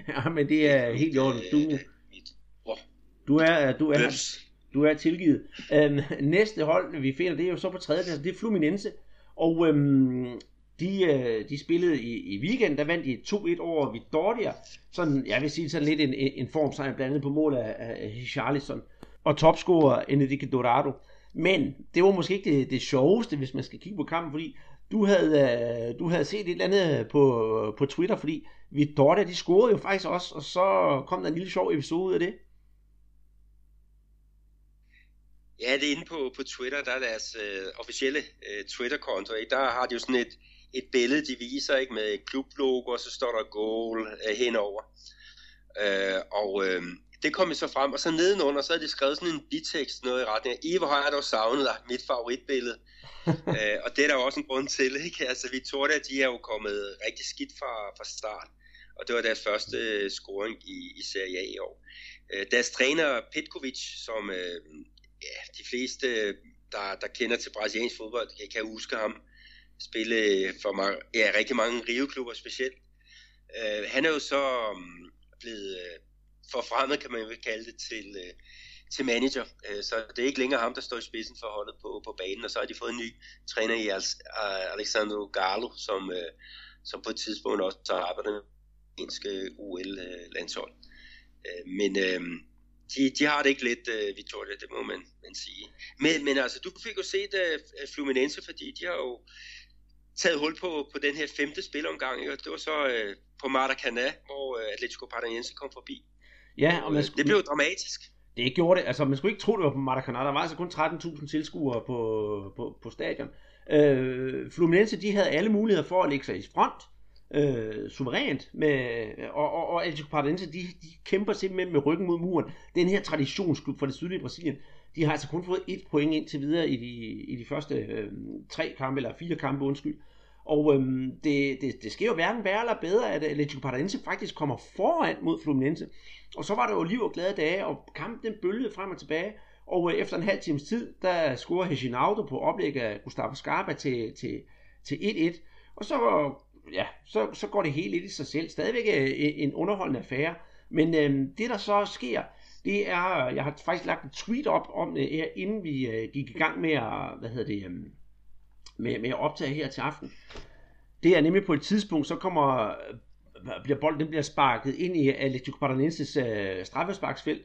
Ja, men det er helt i orden. Du, du er, du er, du er tilgivet. Øhm, næste hold, vi finder, det er jo så på tredje plads, det er Fluminense. Og øhm, de, øh, de spillede i, i weekend, der vandt de 2-1 over Vitória. Sådan, jeg vil sige sådan lidt en, en form sejr, blandt andet på mål af, af Charlison. Og topscorer Enrique Dorado. Men det var måske ikke det, det sjoveste, hvis man skal kigge på kampen, fordi du havde, øh, du havde set et eller andet på, på Twitter, fordi Vitória, de scorede jo faktisk også, og så kom der en lille sjov episode af det. Ja, det er inde på, på Twitter, der er deres øh, officielle øh, Twitter-konto, ikke? der har de jo sådan et, et billede, de viser ikke med klublogo, og så står der goal øh, henover. Øh, og øh, det kom så frem, og så nedenunder, så er de skrevet sådan en bitekst, noget i retning af, I, hvor har jeg dog savnet dig, mit favoritbillede. [LAUGHS] øh, og det er der jo også en grund til, ikke? Altså, Victoria, de er jo kommet rigtig skidt fra, fra start, og det var deres første øh, scoring i, i Serie A i år. Øh, deres træner Petkovic, som øh, ja, de fleste, der, der kender til brasiliansk fodbold, kan, kan huske ham spille for mange, ja, rigtig mange riveklubber specielt. Øh, han er jo så um, blevet uh, forfremmet, kan man jo kalde det, til, uh, til manager. Uh, så det er ikke længere ham, der står i spidsen for holdet på, på banen, og så har de fået en ny træner i uh, Alexandro Gallo, som, uh, som på et tidspunkt også har arbejdet med engelske UL-landshold. Uh, men uh, de, de har det ikke lidt, uh, Victoria, det må man, man sige. Men, men altså, du fik jo set uh, Fluminense, fordi de har jo taget hul på, på den her femte spilomgang, ikke? og det var så uh, på Maracanã, hvor uh, Atletico Paranaense kom forbi. Ja, og man skulle... Det blev dramatisk. Det gjorde det, altså man skulle ikke tro, det var på Maracanã, der var altså kun 13.000 tilskuere på, på, på stadion. Uh, Fluminense, de havde alle muligheder for at lægge sig i front, øh, suverænt, med, og, og, og Atletico Paranaense, de, de kæmper simpelthen med ryggen mod muren. Den her traditionsklub fra det sydlige Brasilien, de har altså kun fået et point indtil videre i de, i de første øh, tre kampe, eller fire kampe, undskyld. Og øhm, det, det, det sker jo hverken værre eller bedre, at Atletico Paranaense faktisk kommer foran mod Fluminense. Og så var der jo liv og glade dage, og kampen den bølgede frem og tilbage. Og øh, efter en halv times tid, der scorer Reginaldo på oplæg af Gustavo Scarpa til, til, til 1-1. Og så ja, så, så går det hele lidt i sig selv. Stadigvæk øh, en underholdende affære. Men øh, det, der så sker, det er, jeg har faktisk lagt en tweet op om det her, inden vi øh, gik i gang med at, hvad hedder det, øhm, med, med at optage her til aften. Det er nemlig på et tidspunkt, så kommer, øh, bliver bolden den bliver sparket ind i Atletico Paranenses øh, straffesparksfelt,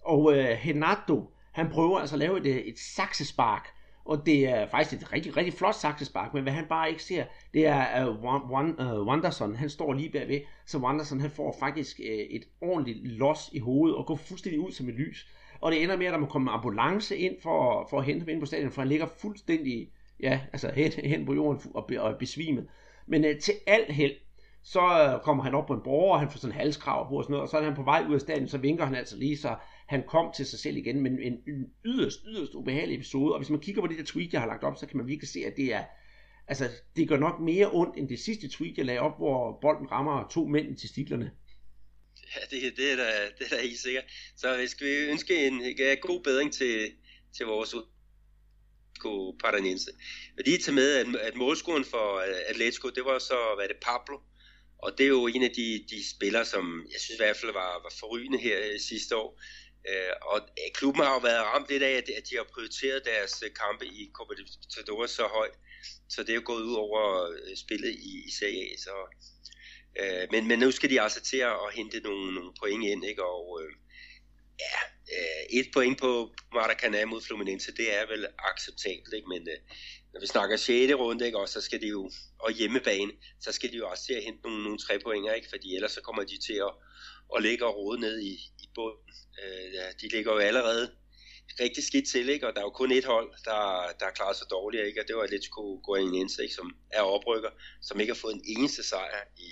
og øh, Henato, han prøver altså at lave et, øh, et saksespark, og det er faktisk et rigtig, rigtig flot saksespark, men hvad han bare ikke ser, det er uh, uh, Wanderson, han står lige bagved, så Wanderson han får faktisk uh, et ordentligt los i hovedet og går fuldstændig ud som et lys. Og det ender med, at der må komme en ambulance ind for, for at hente ham ind på stadion, for han ligger fuldstændig ja, altså hen, hen på jorden og, og er besvimet. Men uh, til alt held, så kommer han op på en borger, og han får sådan en halskrav på og sådan noget, og så er han på vej ud af stadion, så vinker han altså lige, så han kom til sig selv igen, men en, en yderst, yderst ubehagelig episode, og hvis man kigger på det der tweet, jeg har lagt op, så kan man virkelig se, at det er, altså, det gør nok mere ondt, end det sidste tweet, jeg lagde op, hvor bolden rammer to mænd i testiklerne. Ja, det, det, er da, det er da helt sikkert. Så vi skal ønske en ja, god bedring til, til vores Atletico Paranense. Men lige til med, at, at målscoren for øh, Atletico, det var så, hvad det, Pablo, og det er jo en af de, de spillere, som jeg synes i hvert fald var, var forrygende her øh, sidste år. Øh, og øh, klubben har jo været ramt lidt af, at, de har prioriteret deres øh, kampe i Copa Libertadores så højt, så det er jo gået ud over øh, spillet i, i Serie A. Så, øh, men, men nu skal de altså til at hente nogle, nogle point ind, ikke? og øh, ja, øh, et point på Maracanã mod Fluminense, det er vel acceptabelt, ikke? men øh, når vi snakker 6. runde, ikke, og så skal de jo, og hjemmebane, så skal de jo også til at hente nogle, nogle tre pointer, ikke? fordi ellers så kommer de til at, og ligger og rode ned i, i bunden. Øh, ja, de ligger jo allerede rigtig skidt til, ikke? og der er jo kun et hold, der, der er klaret sig dårligere, ikke? og det var Atletico Guayanense, ikke? som er oprykker, som ikke har fået en eneste sejr i,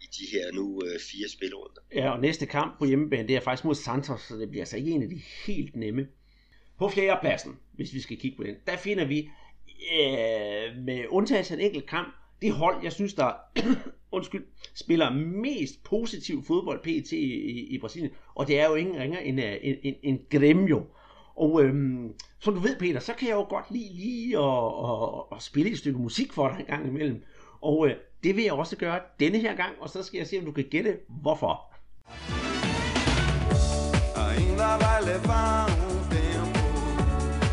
i de her nu øh, fire spilrunder. Ja, og næste kamp på hjemmebane, det er faktisk mod Santos, så det bliver altså ikke en af de helt nemme. På fjerdepladsen, hvis vi skal kigge på den, der finder vi øh, med undtagelse af en enkelt kamp, det hold, jeg synes, der [CLEARS THROAT] undskyld, spiller mest positiv fodbold PT i, i, i Brasilien, og det er jo ingen ringer end, øh, en, en, en Gremio. Og øhm, som du ved, Peter, så kan jeg jo godt lide lige at, at, at spille et stykke musik for dig en gang imellem. Og øh, det vil jeg også gøre denne her gang, og så skal jeg se, om du kan gætte, hvorfor. Ainda vai levar um tempo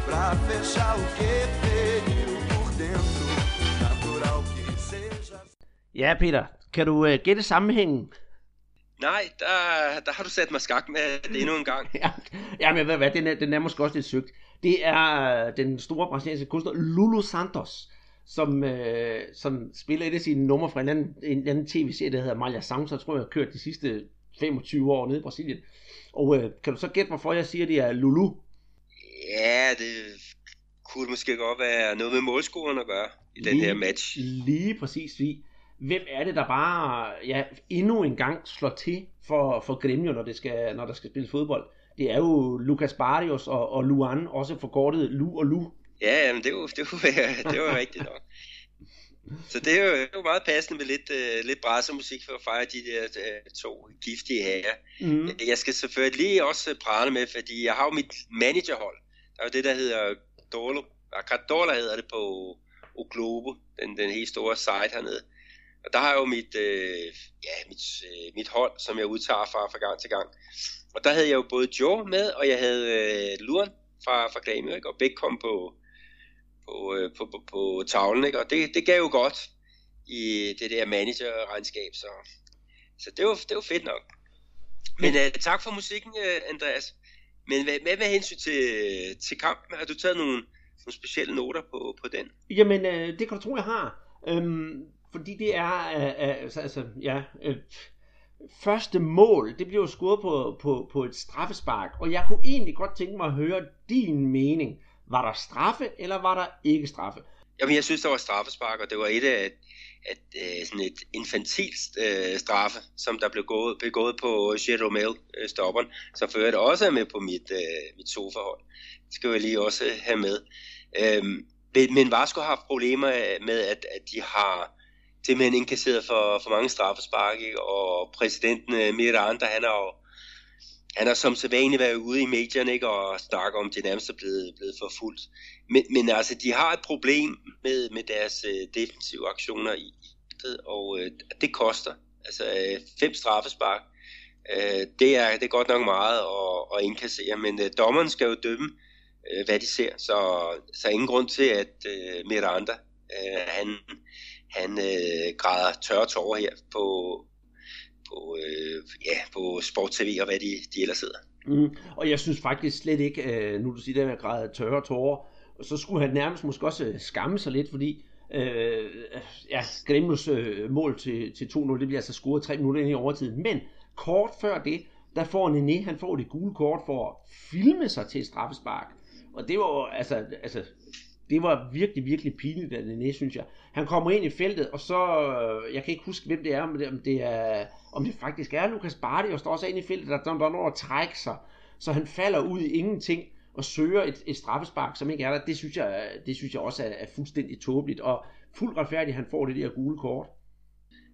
pra fechar o que feriu por dentro. Ja, Peter, kan du uh, gætte sammenhængen? Nej, der, der har du sat mig skak med det endnu en gang. [LAUGHS] ja, ja, men hvad, hvad den, er, den er måske også lidt søgt. Det er den store brasilianske kunstner Lulu Santos, som, øh, som spiller et af sine numre fra en anden, en anden tv-serie, der hedder Malha Sound, så tror jeg, har kørt de sidste 25 år nede i Brasilien. Og øh, kan du så gætte, hvorfor jeg siger, det er Lulu? Ja, det kunne måske godt være noget med målscoren at gøre i lige, den her match. Lige præcis, vi. Hvem er det, der bare ja, endnu en gang slår til for, for Gremio, når, det skal, når der skal spilles fodbold? Det er jo Lucas Barrios og, og Luan, også forkortet Lu og Lu. Ja, jamen, det jo, det jo, [LAUGHS] det jo rigtigt nok. Så det er jo, det er jo meget passende med lidt, uh, lidt brassermusik for at fejre de der uh, to giftige herrer. Mm. Jeg skal selvfølgelig lige også prale med, fordi jeg har jo mit managerhold. Der er jo det, der hedder Dolo. Cardola hedder det på O Globo, den, den helt store site hernede. Og der har jeg jo mit, øh, ja, mit, øh, mit hold, som jeg udtager fra, fra gang til gang. Og der havde jeg jo både Joe med, og jeg havde øh, Luren fra, fra Grammy, ikke? og begge kom på, på, øh, på, på, på tavlen, ikke? og det, det gav jo godt i det der managerregnskab, så, så det, var, det var fedt nok. Men øh, tak for musikken, øh, Andreas. Men hvad, hvad med hensyn til, til kampen? Har du taget nogle, nogle specielle noter på, på den? Jamen, øh, det kan du tro, jeg har. Øhm, fordi det er, øh, øh, altså, altså, ja, øh, første mål, det blev scoret på, på, på et straffespark, og jeg kunne egentlig godt tænke mig at høre din mening. Var der straffe, eller var der ikke straffe? Jamen, jeg synes, der var straffespark, og det var et af at, uh, sådan et infantilt uh, straffe, som der blev gået, begået på Shadow uh, stopperen, som for øvrigt også er med på mit, uh, mit sofahold. Det skal jeg lige også have med. Um, men Vasco har haft problemer med, at, at de har simpelthen indkasseret for, for mange straffespark, ikke? og præsidenten øh, Miranda, han har jo han har som sædvanligt været ude i medierne ikke, og snakker om, at det nærmest er blevet, blevet forfulgt. Men, men altså, de har et problem med, med deres øh, defensive aktioner i og øh, det koster. Altså øh, fem straffespark, øh, det, er, det er godt nok meget at, at indkassere, men øh, dommeren skal jo dømme, øh, hvad de ser, så, så ingen grund til, at øh, Miranda, øh, han, han øh, græder tørre tårer her på, på, øh, ja, på Sport TV og hvad de, de ellers hedder. Mm. Og jeg synes faktisk slet ikke, øh, nu du siger det med grad tørre tårer, så skulle han nærmest måske også øh, skamme sig lidt, fordi øh, ja, Gremlus øh, mål til, til 2-0, det bliver altså scoret tre minutter ind i overtiden. Men kort før det, der får Nene, han får det gule kort for at filme sig til et straffespark. Og det var altså, altså det var virkelig, virkelig pinligt af Nene, synes jeg. Han kommer ind i feltet, og så, øh, jeg kan ikke huske, hvem det er, om det, om det, er, om det faktisk er Lukas Bardi, og står også ind i feltet, der, der, der når at trække sig, så han falder ud i ingenting, og søger et, et straffespark, som ikke er der. Det synes jeg, det synes jeg også er, er fuldstændig tåbeligt, og fuldt retfærdigt, han får det der gule kort.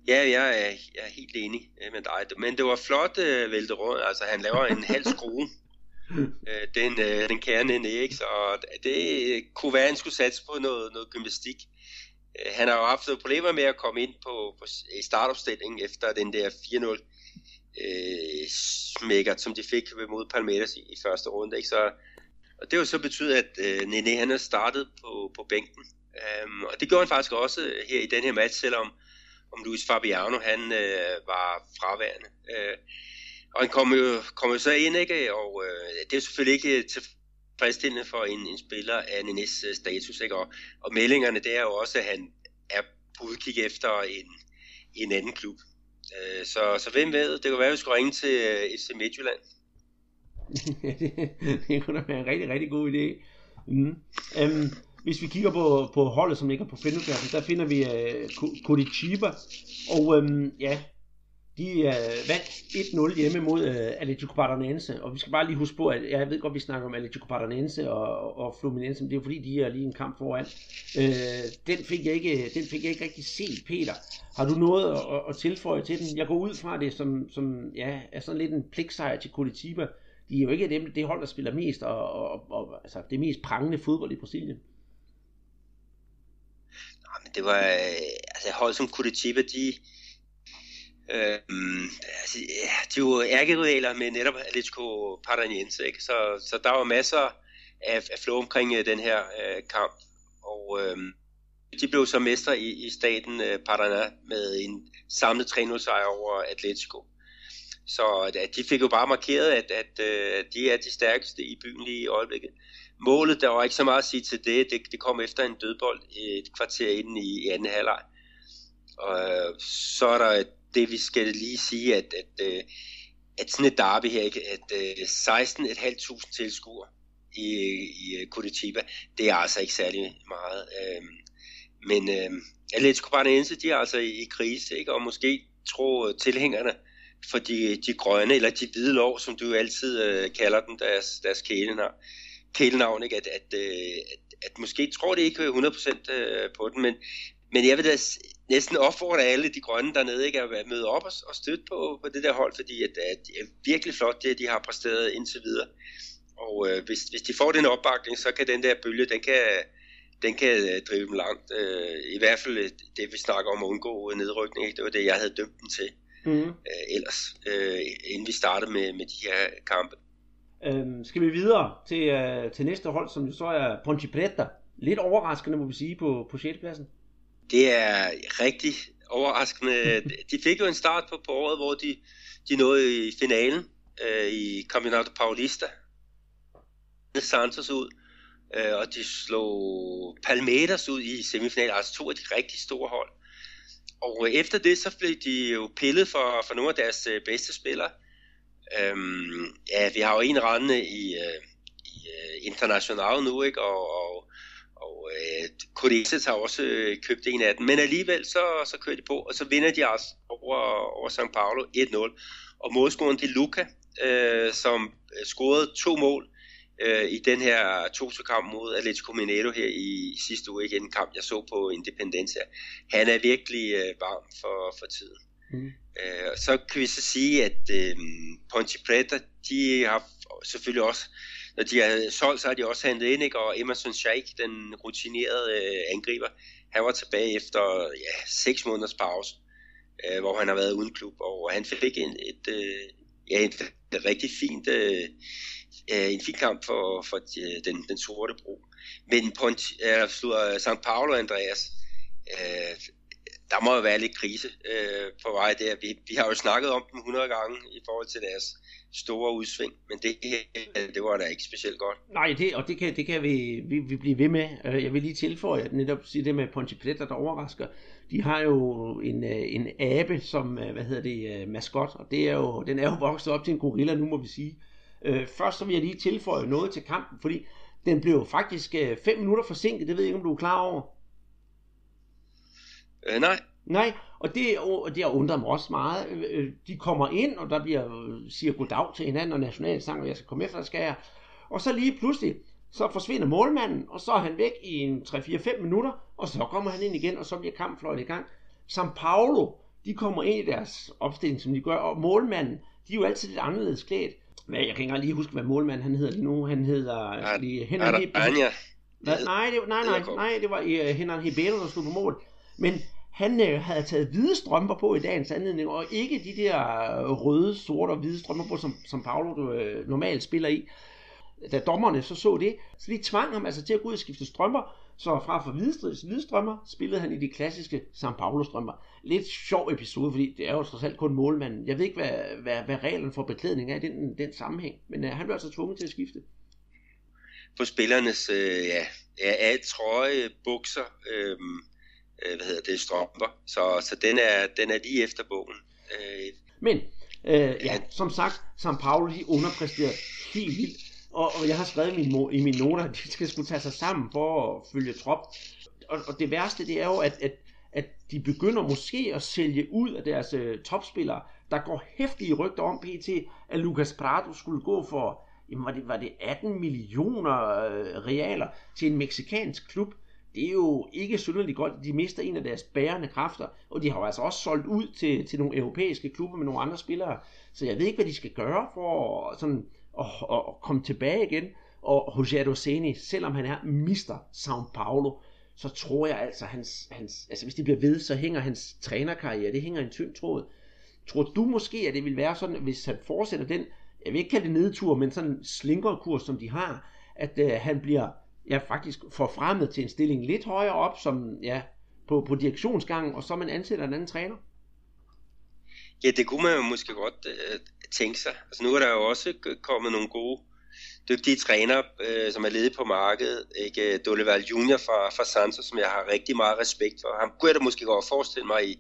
Ja, jeg er, jeg er helt enig øh, med dig. Men det var flot øh, uh, væltet. Altså, han laver en halv skrue øh, den, øh, den kerne inde, ikke? Så det kunne være, at han skulle satse på noget, noget gymnastik. Øh, han har jo haft noget problemer med at komme ind på, på i startopstillingen efter den der 4-0 øh, smækker, som de fik mod Palmeiras i, i første runde. Ikke? Så, og det har jo så betydet, at øh, Nene han har startet på, på bænken. Um, og det gjorde han faktisk også her i den her match, selvom om Luis Fabiano han øh, var fraværende. Øh, og han kommer jo, kom jo så ind, ikke? og øh, det er selvfølgelig ikke øh, tilfredsstillende for en, en spiller af Nenes øh, status. Ikke? Og, og meldingerne, det er jo også, at han er på udkig efter en, en anden klub. Øh, så, så hvem ved, det kan være, at vi skulle ringe til øh, FC Midtjylland. det, [LAUGHS] det kunne da være en rigtig, rigtig god idé. Mm. Um, hvis vi kigger på, på holdet, som ligger på femtepladsen, der finder vi øh, uh, Curitiba. Og um, ja, de øh, vandt 1-0 hjemme mod øh, Atletico Paranaense, og vi skal bare lige huske på, at jeg ved godt, vi snakker om Atletico Paranaense og, og Fluminense, men det er fordi, de er lige en kamp foran. Øh, den, fik jeg ikke, den fik jeg ikke rigtig set, Peter. Har du noget at, at tilføje til den? Jeg går ud fra det som, som ja, er sådan lidt en pligtsejr til Curitiba. De er jo ikke dem, det hold, der spiller mest, og, og, og altså, det mest prangende fodbold i Brasilien. Nej, men det var, øh, altså hold som Curitiba, de, Øh, altså, de er jo ærkerivaler med netop Atletico Paranaense, ikke? Så, så der var masser af, af flow omkring uh, den her uh, kamp, og øh, de blev så mestre i, i staten uh, Paraná med en samlet 3-0 sejr over Atletico. Så at de fik jo bare markeret, at, at uh, de er de stærkeste i byen lige i øjeblikket. Målet, der var ikke så meget at sige til det, det, det kom efter en dødbold et kvarter inden i, i anden halvleg. Og så er der et det vi skal lige sige, at, at, at, at sådan et derby her, at, at 16.500 øh, tilskuere i, i øh, Curitiba, det er altså ikke særlig meget. Øh, men øh, Atletico Paranaense, de er altså i, i krise, ikke? og måske tror tilhængerne for de, de grønne, eller de hvide lov, som du altid øh, kalder dem, deres, deres kælenavn, kælenavn ikke? At, at, at, at måske tror de ikke 100% på den, men, men jeg vil da næsten opfordre alle de grønne dernede ikke, at møde op og, og støtte på, på det der hold, fordi at, at det er virkelig flot, det de har præsteret indtil videre. Og øh, hvis, hvis de får den opbakning, så kan den der bølge, den kan, den kan øh, drive dem langt. Øh, I hvert fald øh, det, vi snakker om at undgå nedrykning, ikke? det var det, jeg havde dømt dem til mm. øh, ellers, øh, inden vi startede med, med de her kampe. Øhm, skal vi videre til, øh, til næste hold, som jo så er Ponte Preta. Lidt overraskende, må vi sige, på, på 6. pladsen. Det er rigtig overraskende. De fik jo en start på, på året, hvor de, de nåede i finalen øh, i Campeonato Paulista. Santos ud, øh, og de slog Palmeiras ud i semifinalen, altså to af de rigtig store hold. Og efter det, så blev de jo pillet for, for nogle af deres øh, bedste spillere. Øhm, ja, vi har jo en rende i, øh, i øh, International nu, ikke? Og, og og øh, Corinthians har også øh, købt en af dem, men alligevel så, så kører de på, og så vinder de også over, over São Paulo 1-0. Og målscoren til Luca, øh, som øh, scorede to mål øh, i den her to kamp mod Atletico Mineiro her i, i sidste uge, igen en kamp, jeg så på Independencia. Han er virkelig øh, varm for, for tiden. Mm. Øh, så kan vi så sige, at øh, Ponte Preta, de har selvfølgelig også når de har solgt, så har de også hentet ind, ikke? og Emerson Sheik, den rutinerede øh, angriber, han var tilbage efter ja, seks måneders pause, øh, hvor han har været uden klub, og han fik en, et, øh, ja, et, et rigtig fint, øh, øh, en fin kamp for, for de, den, den sorte bro. Men på en, øh, St. Paulo, Andreas, øh, der må jo være lidt krise øh, på vej der. Vi, vi har jo snakket om dem 100 gange i forhold til deres store udsving, men det, det var da ikke specielt godt. Nej, det, og det kan, det kan vi, vi, vi blive ved med. Øh, jeg vil lige tilføje, at netop sige det med Ponte Preta, der overrasker. De har jo en, øh, en abe som, øh, hvad hedder det, maskot, og det er jo, den er jo vokset op til en gorilla, nu må vi sige. Først så vil jeg lige tilføje noget til kampen, fordi den blev faktisk 5 minutter forsinket, det ved jeg ikke, om du er klar over. Øh, nej. Nej, og det, og det har undret mig også meget. Øh, de kommer ind, og der bliver siger goddag til hinanden, og nationalsang, og jeg skal komme efter, skal jeg. Og så lige pludselig, så forsvinder målmanden, og så er han væk i en 3-4-5 minutter, og så kommer han ind igen, og så bliver kampen fløjt i gang. San Paulo, de kommer ind i deres opstilling, som de gør, og målmanden, de er jo altid lidt anderledes klædt. Men jeg kan ikke lige huske, hvad målmanden han hedder lige nu. Han hedder... Lige, Henrik er der Anja? Nej, det, nej, nej, nej, det var uh, Henrik Hibero, der stod på mål. Men han øh, havde taget hvide strømper på i dagens anledning, og ikke de der øh, røde, sorte og hvide strømper på, som, som Paolo øh, normalt spiller i. Da dommerne så så det, så de tvang ham altså til at gå ud og skifte strømper, så fra for hvide, hvide strømper spillede han i de klassiske San Paulo strømper. Lidt sjov episode, fordi det er jo trods alt kun målmanden. Jeg ved ikke, hvad, hvad, hvad reglen for beklædning er i den, den sammenhæng, men øh, han blev altså tvunget til at skifte. På spillernes øh, ja, ja, trøje, bukser, øh, øh, hvad hedder det, strømper. Så, så den, er, den er lige efter bogen. Øh, Men, øh, ja, som sagt, San Paulo, de underpræsterer helt vildt. Og, og jeg har skrevet min, i mine noter, at de skal skulle tage sig sammen for at følge trop. Og, og det værste, det er jo, at, at at de begynder måske at sælge ud af deres øh, topspillere. Der går hæftige rygter om pt, at Lucas Prado skulle gå for, jamen var det, var det 18 millioner øh, realer til en meksikansk klub. Det er jo ikke synderligt godt, de mister en af deres bærende kræfter, og de har jo altså også solgt ud til, til nogle europæiske klubber med nogle andre spillere. Så jeg ved ikke, hvad de skal gøre for sådan at, at komme tilbage igen. Og Jose Doseni, selvom han er mister São Paulo, så tror jeg altså, hans, hans, altså hvis det bliver ved, så hænger hans trænerkarriere, det hænger en tynd tråd. Tror du måske, at det vil være sådan, hvis han fortsætter den, jeg vil ikke kalde det nedtur, men sådan en slinkerkurs, som de har, at øh, han bliver ja, faktisk forfremmet til en stilling lidt højere op, som ja, på, på direktionsgangen, og så man ansætter en anden træner? Ja, det kunne man jo måske godt øh, tænke sig. Altså nu er der jo også kommet nogle gode dygtige trænere, øh, som er ledige på markedet. Ikke? Dolival Junior fra, fra Santos, som jeg har rigtig meget respekt for. Han kunne jeg da måske godt forestille mig i,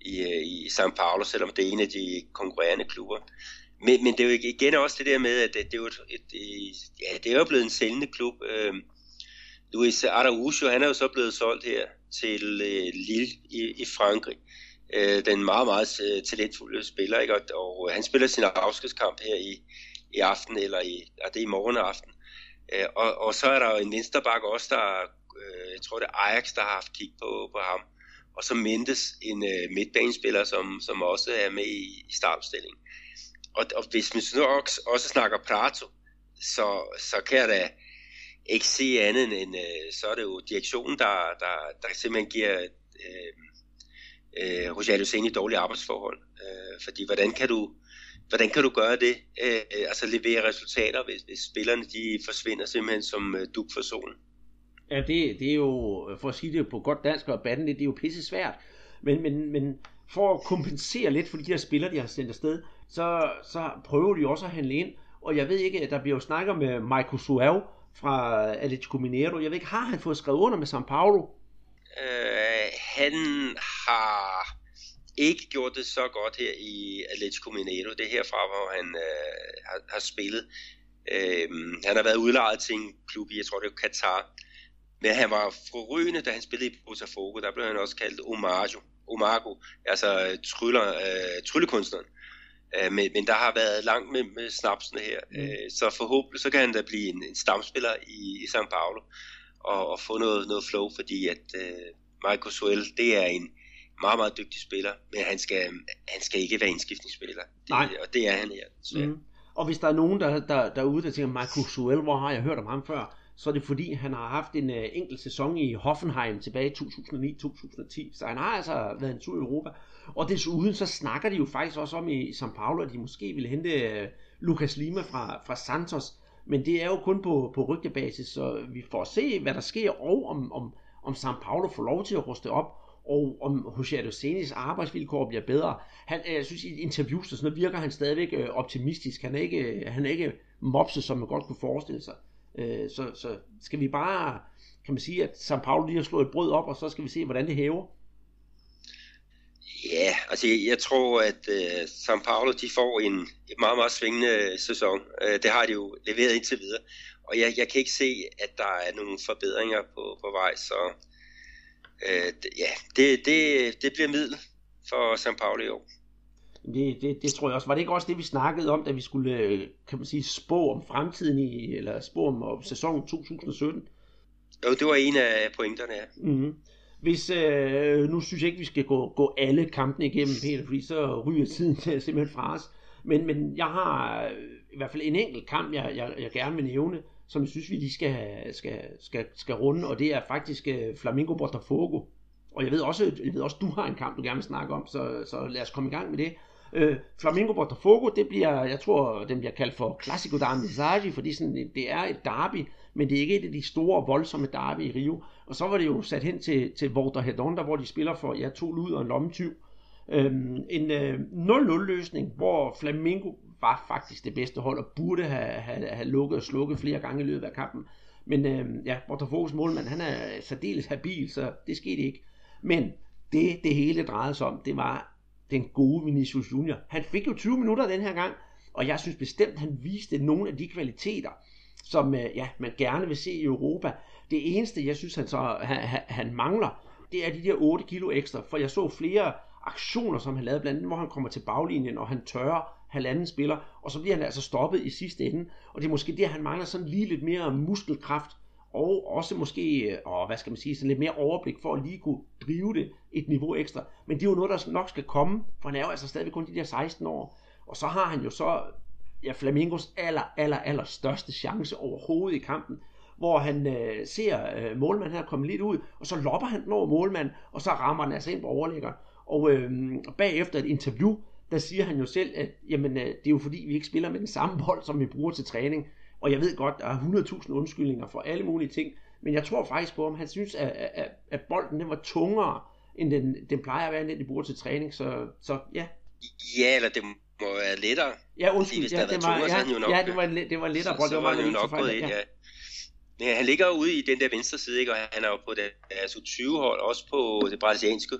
i, øh, i São Paulo, selvom det er en af de konkurrerende klubber. Men, men det er jo igen også det der med, at det, det, er, jo et, et, et, ja, det er jo blevet en sælgende klub. Øh, Luis Araujo, han er jo så blevet solgt her til øh, Lille i, i Frankrig. Øh, den meget, meget øh, talentfulde spiller, ikke? Og, og øh, han spiller sin afskedskamp her i, i aften, eller i, ja, det er i morgen aften. Øh, og, og så er der jo en vensterbak også, der, øh, jeg tror det er Ajax, der har haft kig på, på ham. Og så Mendes, en øh, midtbanespiller, som, som også er med i, i startopstillingen. Og, og hvis man nu også, også snakker Prato, så, så kan jeg da ikke se andet end, øh, så er det jo direktionen, der, der, der simpelthen giver øh, øh, Rogelio Seni dårlige arbejdsforhold. Øh, fordi hvordan kan du hvordan kan du gøre det? Øh, altså levere resultater, hvis, hvis spillerne de forsvinder simpelthen som øh, duk for solen? Ja, det, det er jo, for at sige det på godt dansk og banden, det er jo pisse svært. Men, men, men for at kompensere lidt for de her spillere, de har sendt afsted, så, så prøver de også at handle ind. Og jeg ved ikke, at der bliver jo snakker med Michael Suave fra Atletico Mineiro. Jeg ved ikke, har han fået skrevet under med São Paulo? Øh, han har ikke gjort det så godt her i Atletico Mineiro. Det er herfra, hvor han øh, har, har spillet. Øh, han har været udlejet til en klub i, jeg tror det er Katar. Men han var forrygende, da han spillede i Botafogo. Der blev han også kaldt Omago, Omago altså tryller, øh, tryllekunstneren. Øh, men, men der har været langt med, med snapsene her. Mm. Øh, så forhåbentlig så kan han da blive en, en stamspiller i, i São Paulo og, og få noget, noget flow, fordi at øh, Michael Suel, det er en, meget, meget dygtig spiller, men han skal, han skal ikke være indskiftningsspiller. Det, Nej. Og det er han her. Så. Mm. Og hvis der er nogen der, der, derude, der tænker, Michael Suel, hvor har jeg hørt om ham før? Så er det fordi, han har haft en øh, enkelt sæson i Hoffenheim tilbage i 2009-2010. Så han har altså været en tur i Europa. Og desuden så snakker de jo faktisk også om i São Paulo, at de måske ville hente øh, Lucas Lima fra, fra Santos. Men det er jo kun på, på rygtebasis, så vi får se, hvad der sker, og om, om, om São Paulo får lov til at ruste op og om Jose Adosenis arbejdsvilkår bliver bedre. Han, øh, jeg synes, i interviews og sådan noget, virker han stadigvæk øh, optimistisk. Han er ikke, øh, han er ikke mopset, som man godt kunne forestille sig. Øh, så, så skal vi bare, kan man sige, at São Paulo lige har slået et brød op, og så skal vi se, hvordan det hæver. Ja, altså jeg, jeg tror, at øh, São Paulo de får en, en meget, meget svingende sæson. Øh, det har de jo leveret indtil videre. Og jeg, jeg kan ikke se, at der er nogle forbedringer på, på vej, så øh, ja, det, det, det bliver middel for São Paulo i år. Det, det, det tror jeg også. Var det ikke også det, vi snakkede om, da vi skulle, øh, kan man sige, spå om fremtiden i, eller spå om, om sæsonen 2017? Jo, det var en af pointerne, ja. Mm-hmm. Hvis, øh, nu synes jeg ikke, vi skal gå, gå alle kampene igennem, Peter, fordi så ryger tiden til simpelthen fra os. Men, men jeg har øh, i hvert fald en enkelt kamp, jeg, jeg, jeg gerne vil nævne, som jeg synes, vi lige skal, skal, skal, skal runde, og det er faktisk uh, Flamingo Botafogo. Og jeg ved, også, jeg ved også, du har en kamp, du gerne vil snakke om, så, så lad os komme i gang med det. Øh, Flamingo Botafogo, det bliver, jeg tror, den bliver kaldt for Classico d'Armissage, fordi sådan, det er et derby, men det er ikke et af de store, voldsomme derby i Rio. Og så var det jo sat hen til, til Volta Hedonda, hvor de spiller for ja, to lud og en lommetyv. Øhm, en øh, 0-0 løsning, hvor Flamingo var faktisk det bedste hold, og burde have, have, have lukket og slukket flere gange i løbet af kampen. Men øh, ja, Botafogos målmand, han er særdeles habil, så det skete ikke. Men det, det hele drejede sig om, det var den gode Vinicius Junior. Han fik jo 20 minutter den her gang, og jeg synes bestemt, han viste nogle af de kvaliteter, som øh, ja, man gerne vil se i Europa. Det eneste, jeg synes, han, så, han, han mangler, det er de der 8 kilo ekstra, for jeg så flere aktioner, som han lavede, blandt andet, hvor han kommer til baglinjen, og han tørrer halvanden spiller, og så bliver han altså stoppet i sidste ende, og det er måske det, han mangler sådan lige lidt mere muskelkraft, og også måske, øh, og hvad skal man sige, sådan lidt mere overblik for at lige kunne drive det et niveau ekstra. Men det er jo noget, der nok skal komme, for han er jo altså stadigvæk kun de der 16 år. Og så har han jo så ja, Flamingos aller, aller, aller største chance overhovedet i kampen, hvor han øh, ser øh, målmanden her komme lidt ud, og så lopper han den over målmanden, og så rammer han altså ind på overlægger. Og øh, bagefter et interview, der siger han jo selv, at jamen, øh, det er jo fordi, vi ikke spiller med den samme [LAUGHS] bold, som vi bruger til træning. Og jeg ved godt, der er 100.000 undskyldninger for alle mulige ting, men jeg tror faktisk på, om han synes, at, at, at bolden den var tungere, end den, den plejer at være, den de bruger til træning. Så, så ja. Ja, eller det må være lettere. Ja, undskyld. Hvis ja, det var, tungere, ja, nok, ja, det var, en, det var en lettere bold. Så, så det var, var jo nok gået ind, ja. ja. Men han ligger ude i den der venstre side, ikke? og han er jo på det altså 20-hold, også på det brasilianske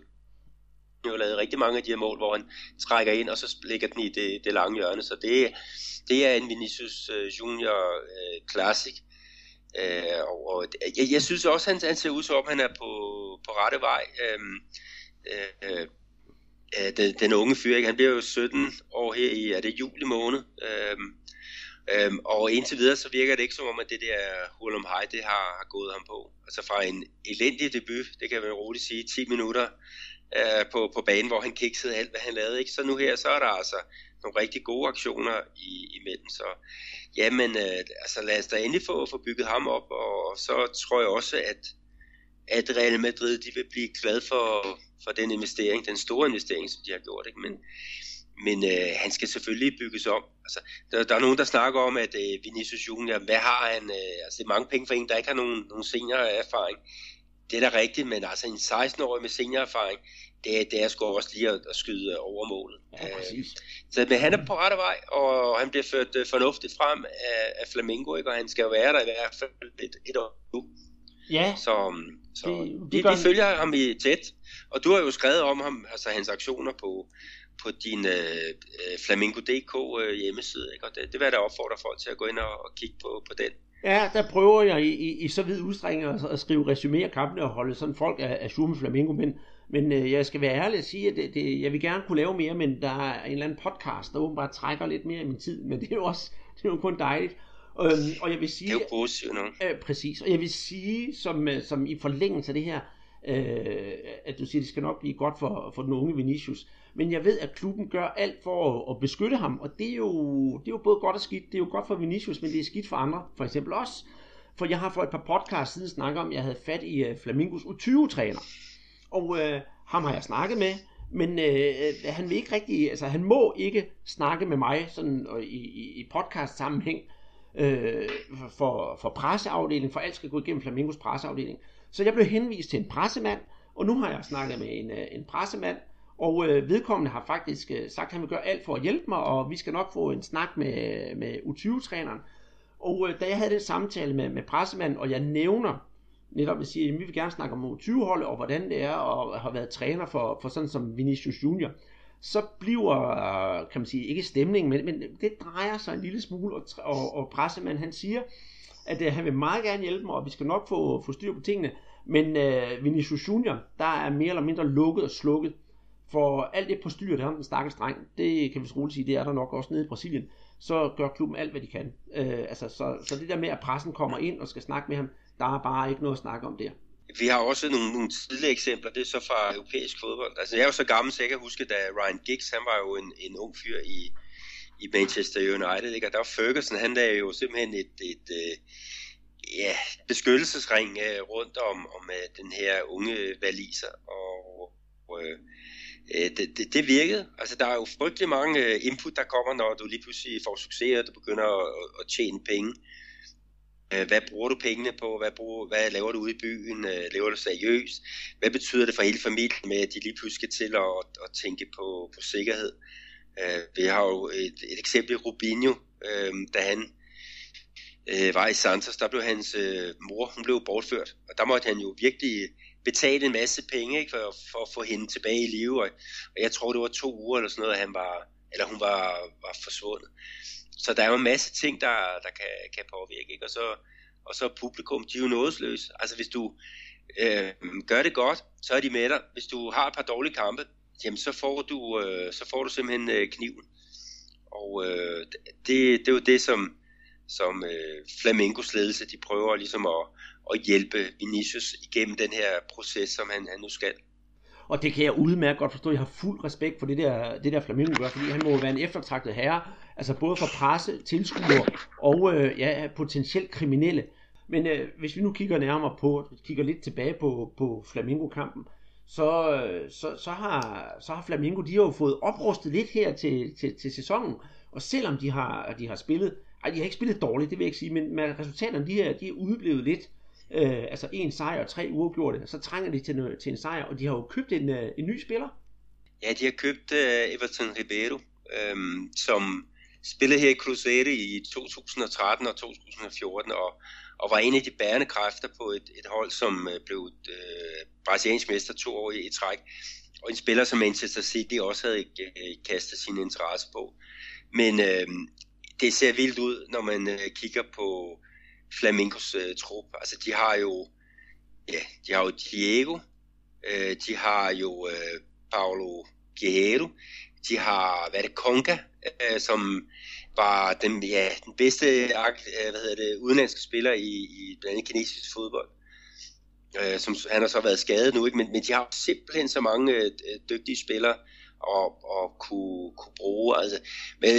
jo lavet rigtig mange af de her mål, hvor han trækker ind, og så lægger den i det, det lange hjørne. Så det, det er en Vinicius øh, Junior øh, Classic. Uh, og jeg, jeg synes også, han, han ser ud som om, han er på, på rette vej. Uh, øh, uh, den, den unge fyr, ikke? han bliver jo 17 år her i, er det juli måned. Uh, Øhm, og indtil videre, så virker det ikke som om, at det der Hulum High, det har, har gået ham på. Altså fra en elendig debut, det kan man roligt sige, 10 minutter øh, på, på banen, hvor han kiksede alt, hvad han lavede. Ikke? Så nu her, så er der altså nogle rigtig gode aktioner i, imellem. Så jamen, øh, altså lad os da endelig få, få bygget ham op, og så tror jeg også, at, at Real Madrid de vil blive glad for, for den investering, den store investering, som de har gjort. Ikke? Men, men øh, han skal selvfølgelig bygges om. Altså, der, der er nogen, der snakker om, at øh, Vinicius Junior, hvad har han? Øh, altså, det er mange penge for en, der ikke har nogen, nogen senior erfaring det er da rigtigt, men altså en 16-årig med seniorerfaring, det, det er sgu også lige at, at skyde over målet. Ja, præcis. Så men han er på rette vej, og han bliver ført uh, fornuftigt frem af, af Flamingo, ikke? og han skal jo være der i hvert fald et, et år nu. Ja. Så, så det, det, de, de følger ham i tæt, og du har jo skrevet om ham, altså hans aktioner på, på din uh, Flamingo.dk hjemmeside, ikke? og det, det vil jeg da opfordre folk til at gå ind og, og kigge på, på den. Ja, der prøver jeg i, i, i så vid udstrækning at, at skrive resumé af kampene og holde sådan folk af, af Schumann Flamingo, men, men øh, jeg skal være ærlig at sige, at det, det, jeg vil gerne kunne lave mere, men der er en eller anden podcast, der åbenbart trækker lidt mere i min tid, men [LAUGHS] det er jo også det er jo kun dejligt. Øhm, og jeg vil sige... Det er jo positivt nu. Øh, præcis, og jeg vil sige, som, øh, som i forlængelse af det her, øh, at du siger, at det skal nok blive godt for, for den unge Vinicius. Men jeg ved, at klubben gør alt for at, at beskytte ham, og det er, jo, det er jo både godt og skidt. Det er jo godt for Vinicius, men det er skidt for andre. For eksempel os. for jeg har for et par podcasts siden snakket om, at jeg havde fat i uh, Flamingos U20-træner. Og uh, ham har jeg snakket med, men uh, han vil ikke rigtig, altså han må ikke snakke med mig sådan uh, i, i, i podcast sammenhæng uh, for, for presseafdelingen, for alt skal gå igennem Flamingos presseafdeling. Så jeg blev henvist til en pressemand, og nu har jeg snakket med en, en pressemand, og øh, vedkommende har faktisk øh, sagt, at han vil gøre alt for at hjælpe mig, og vi skal nok få en snak med, med U20-træneren. Og øh, da jeg havde den samtale med, med pressemanden, og jeg nævner netop at sige, at vi vil gerne snakke om U20-holdet, og hvordan det er, og har været træner for, for sådan som Vinicius Junior, så bliver, øh, kan man sige, ikke stemningen, men, men det drejer sig en lille smule, og, og, og pressemanden han siger, at øh, han vil meget gerne hjælpe mig, og vi skal nok få, få styr på tingene, men øh, Vinicius Junior, der er mere eller mindre lukket og slukket. For alt det postyr, der er den stakkels dreng, det kan vi roligt sige, det er der nok også nede i Brasilien, så gør klubben alt, hvad de kan. Øh, altså, så, så det der med, at pressen kommer ind og skal snakke med ham, der er bare ikke noget at snakke om der. Vi har også nogle, nogle tidlige eksempler, det er så fra europæisk fodbold. Altså, jeg er jo så gammel, så jeg kan huske, da Ryan Giggs, han var jo en, en ung fyr i, i Manchester United, ikke? og der var Ferguson, han lavede jo simpelthen et, et, et ja, beskyttelsesring øh, rundt om, om øh, den her unge valiser, og og, øh, det, det, det virkede. Altså, der er jo frygtelig mange øh, input, der kommer, når du lige pludselig får succes, og du begynder at, at tjene penge. Øh, hvad bruger du pengene på? Hvad, bruger, hvad laver du ude i byen? Øh, lever du seriøst? Hvad betyder det for hele familien med, at de lige pludselig skal til at, at tænke på, på sikkerhed? Øh, vi har jo et, et eksempel i Rubinho, øh, da han øh, var i Santos, der blev hans øh, mor, hun blev bortført, og der måtte han jo virkelig betale en masse penge ikke, for, for at få hende tilbage i live. Og, og jeg tror, det var to uger eller sådan noget, at han var, eller hun var, var forsvundet. Så der er jo en masse ting, der, der kan, kan påvirke. Ikke? Og, så, og så publikum, de er jo nådesløse. Altså hvis du, øh, gør det godt, så er de med dig. Hvis du har et par dårlige kampe, jamen så får du, øh, så får du simpelthen øh, kniven. Og øh, det, det er jo det, som, som øh, Flamingos ledelse, de prøver ligesom at, at hjælpe Vinicius igennem den her proces, som han, han nu skal. Og det kan jeg udmærket godt forstå. Jeg har fuld respekt for det der, det der Flamingo gør, fordi han må være en eftertragtet herre, altså både for presse, tilskuere og øh, ja, potentielt kriminelle. Men øh, hvis vi nu kigger nærmere på, kigger lidt tilbage på, på Flamingo-kampen, så, øh, så, så, har, så har Flamingo, de har jo fået oprustet lidt her til, til, til sæsonen, og selvom de har, de har spillet, ej, de har ikke spillet dårligt, det vil jeg ikke sige, men men resultaterne, de her, de er udeblevet lidt, øh, altså en sejr og tre uafgjorte, så trænger de til, til en sejr, og de har jo købt en, øh, en ny spiller. Ja, de har købt øh, Everton Ribeiro, øh, som spillede her i Cruzeiro i 2013 og 2014, og, og var en af de bærende kræfter på et, et hold, som øh, blev øh, brasiliansk mester to år i, i træk, og en spiller, som Manchester City også havde øh, kastet sin interesse på. Men øh, det ser vildt ud, når man øh, kigger på Flamingos øh, trup. Altså, de har jo, ja, de har jo Diego, øh, de har jo øh, Paulo Guerrero, de har, hvad er det, Conga, øh, som var den, ja, den bedste øh, hvad hedder det, udenlandske spiller i, i blandt andet kinesisk fodbold. Øh, som, han har så været skadet nu, ikke? Men, men de har simpelthen så mange øh, dygtige spillere, og, og kunne, kunne bruge. Altså, men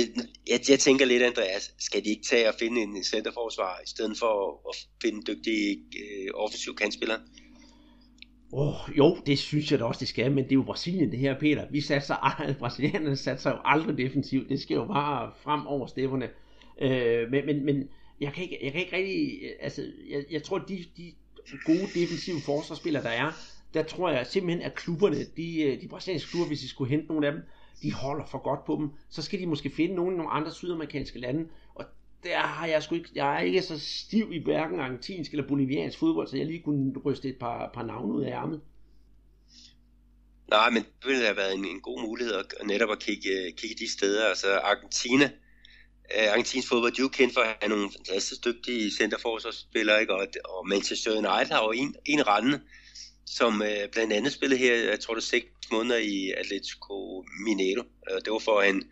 jeg, jeg tænker lidt, Andreas, skal de ikke tage og finde en centerforsvar, i stedet for at finde dygtige øh, offensiv kandspillere? Oh, jo, det synes jeg da også, det skal, men det er jo Brasilien det her, Peter. Vi satser, [LAUGHS] brasilianerne satser jo aldrig defensivt. Det skal jo bare frem over stepperne. Øh, men, men, men jeg kan ikke, jeg kan ikke rigtig, øh, altså, jeg, jeg tror, de, de gode defensive forsvarsspillere, der er, der tror jeg simpelthen, at klubberne, de, øh, de brasilianske klubber, hvis de skulle hente nogle af dem, de holder for godt på dem. Så skal de måske finde nogle i nogle andre sydamerikanske lande. Og der har jeg sgu ikke, jeg er ikke så stiv i hverken argentinsk eller boliviansk fodbold, så jeg lige kunne ryste et par, par navne ud af ærmet. Nej, men det ville have været en, en god mulighed at, netop at kigge, øh, kigge de steder. Altså Argentina, øh, uh, Argentins fodbold, de er jo kendt for at have nogle fantastisk dygtige centerforsvarsspillere, ikke? Og, og Manchester United har jo en, en rende, som øh, blandt andet spillede her, jeg tror det seks måneder i Atletico Mineiro. Øh, det var for, at han,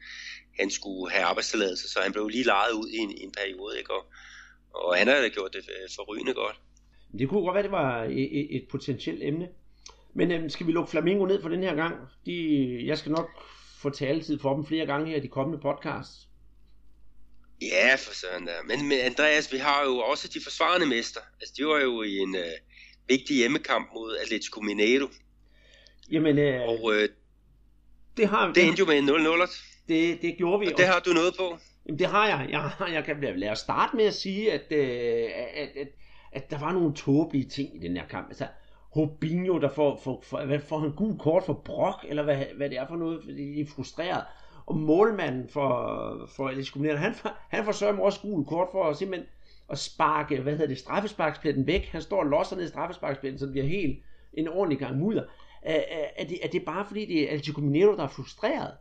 han skulle have arbejdstilladelse, så han blev lige lejet ud i en, i en periode, ikke? Og, og han har gjort det øh, forrygende godt. Det kunne godt være, det var et, et potentielt emne. Men øh, skal vi lukke Flamingo ned for den her gang? De, jeg skal nok få taletid for dem flere gange her i de kommende podcasts. Ja, for sådan der. Men, men Andreas, vi har jo også de forsvarende mester. Altså, de var jo i en, øh, vigtig hjemmekamp mod Atletico Mineiro. Jamen, øh, og øh, det, har, det endte jo med en 0-0. Det, det gjorde vi. Og det har du noget på? Jamen, det har jeg. Jeg, jeg kan lade os starte med at sige, at, øh, at, at, at der var nogle tåbelige ting i den her kamp. Altså, Robinho, der får, får, får, hvad, får han gul kort for brok, eller hvad, hvad det er for noget, fordi de er frustreret. Og målmanden for, for Atletico Mineiro, han, han får sørge også gul kort for at simpelthen at sparke, hvad hedder det, straffesparkspletten væk. Han står og losser ned i straffesparkspletten, så det bliver helt en ordentlig gang mudder. Er, er, er, det, er det bare fordi, det er Atletico Mineiro, der er frustreret?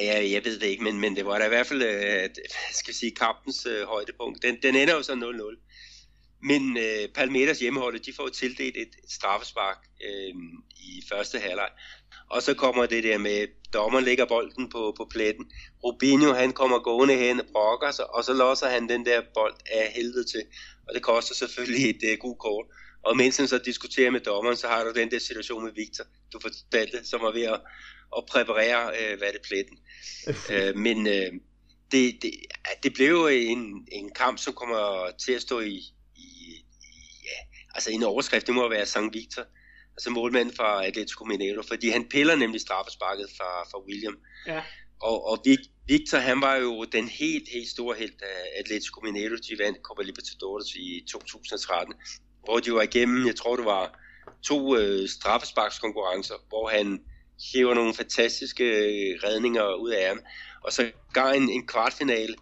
Ja, jeg ved det ikke, men, men det var da i hvert fald, øh, skal sige, kampens øh, højdepunkt. Den, den ender jo så 0-0. Men øh, Palmeiras hjemmeholdet, de får tildelt et, et straffespark øh, i første halvleg. Og så kommer det der med, dommeren lægger bolden på, på pletten. Rubinho, han kommer gående hen og brokker sig, og så losser han den der bold af helvede til. Og det koster selvfølgelig et uh, god kort. Og mens han så diskuterer med dommeren, så har du den der situation med Victor, du fortalte, som var ved at, at præparere, uh, hvad det pletten. uh, [LAUGHS] men uh, det, det, det blev jo en, en kamp, som kommer til at stå i, i, i ja, altså en overskrift, det må være St. Victor altså målmanden fra Atletico Mineiro, fordi han piller nemlig straffesparket fra, fra William. Ja. Og, og Victor, han var jo den helt, helt store held af Atletico Mineiro, de vandt Copa Libertadores i 2013, hvor de var igennem, jeg tror det var to øh, straffesparkskonkurrencer, hvor han hæver nogle fantastiske øh, redninger ud af ham, og så gav en, en kvartfinale,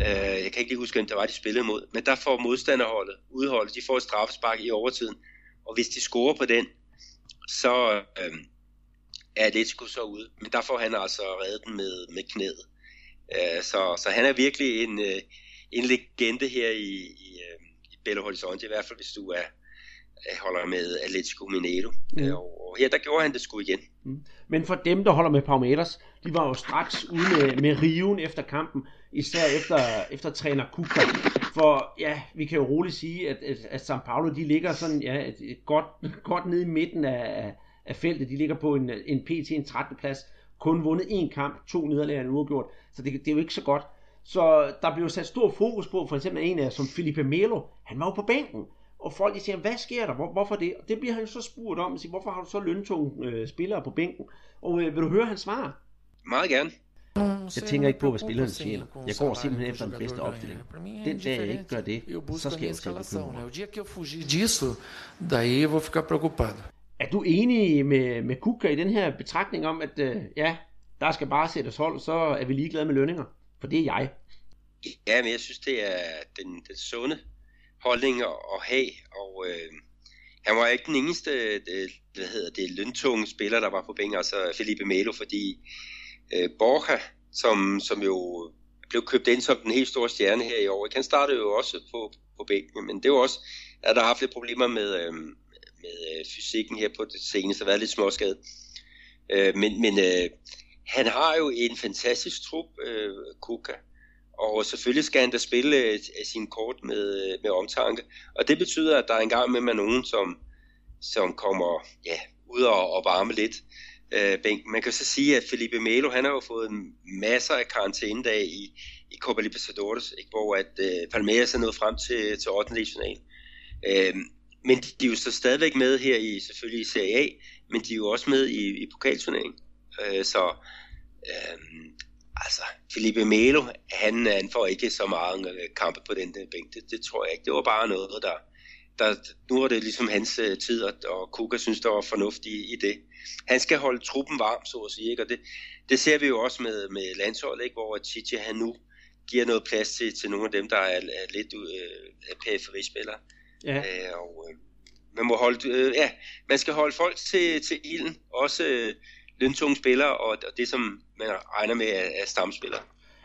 øh, jeg kan ikke lige huske, hvem der var, de spillede mod, men der får modstanderholdet, udholdet, de får et straffespark i overtiden, og hvis de scorer på den, så øh, er Atletico så ude. Men der får han altså reddet den med, med knæet. Øh, så, så han er virkelig en, øh, en legende her i, i, øh, i Belo Horizonte, i hvert fald hvis du er holder med Atletico Mineiro. Mm. Og, og her der gjorde han det sgu igen. Mm. Men for dem, der holder med Palmeiras, de var jo straks ude med, med riven efter kampen, især efter, efter træner Kuka. For ja, vi kan jo roligt sige, at, at, at São Paulo, de ligger sådan, ja, et, et godt, godt nede i midten af, af feltet. De ligger på en, en PT, en 13. plads. Kun vundet én kamp, to nederlag og uafgjort. Så det, det er jo ikke så godt. Så der blev sat stor fokus på, for eksempel en af som Felipe Melo, han var jo på bænken. Og folk de siger, hvad sker der? Hvor, hvorfor det? Og det bliver han jo så spurgt om, og siger, hvorfor har du så løntunge øh, spillere på bænken? Og øh, vil du høre hans svar? Meget gerne. Jeg tænker ikke på, hvad spillerne tjener. Jeg går simpelthen efter den bedste opstilling. Den dag jeg ikke gør det, så skal jeg til bekymre. Er du enig med, med Kuka i den her betragtning om, at øh, ja, der skal bare sættes hold, så er vi ligeglade med lønninger? For det er jeg. Ja, men jeg synes, det er den, den sunde holdning at have, og øh, han var ikke den eneste, øh, hvad hedder det, løntunge spiller, der var på bænken, altså Felipe Melo, fordi øh, Borja, som, som jo blev købt ind som den helt store stjerne her i år, han startede jo også på, på bænken, men det var også, at der har haft lidt problemer med, øh, med øh, fysikken her på det seneste, været lidt småskadet. Øh, men men øh, han har jo en fantastisk trup, øh, Kuka, og selvfølgelig skal han da spille øh, sin kort med, øh, med omtanke. Og det betyder, at der er engang med, med nogen, som, som kommer ja, ud og, og varme lidt øh, bænken. Man kan så sige, at Felipe Melo, han har jo fået masser af karantænedage i, i Copa Libertadores, ikke? hvor at øh, Palmeiras er nået frem til, til 8. final. Øh, men de er jo så stadigvæk med her i selvfølgelig i Serie A, men de er jo også med i, i pokalturneringen. Øh, så øh, altså, Felipe Melo, han, han får ikke så mange øh, kampe på den der bænk. Det, det tror jeg ikke. Det var bare noget, der, der nu var det ligesom hans øh, tid, og, og Kuka synes, der var fornuft i, i det. Han skal holde truppen varm, så at sige, ikke? og det, det ser vi jo også med, med landsholdet, ikke? hvor Chichi han nu giver noget plads til, til nogle af dem, der er, er lidt uh, periferispillere. Ja. Uh, og, uh, man må holde, uh, ja, man skal holde folk til, til ilden, også uh, løntunge spillere, og, og det som man regner med er, er stamspillere.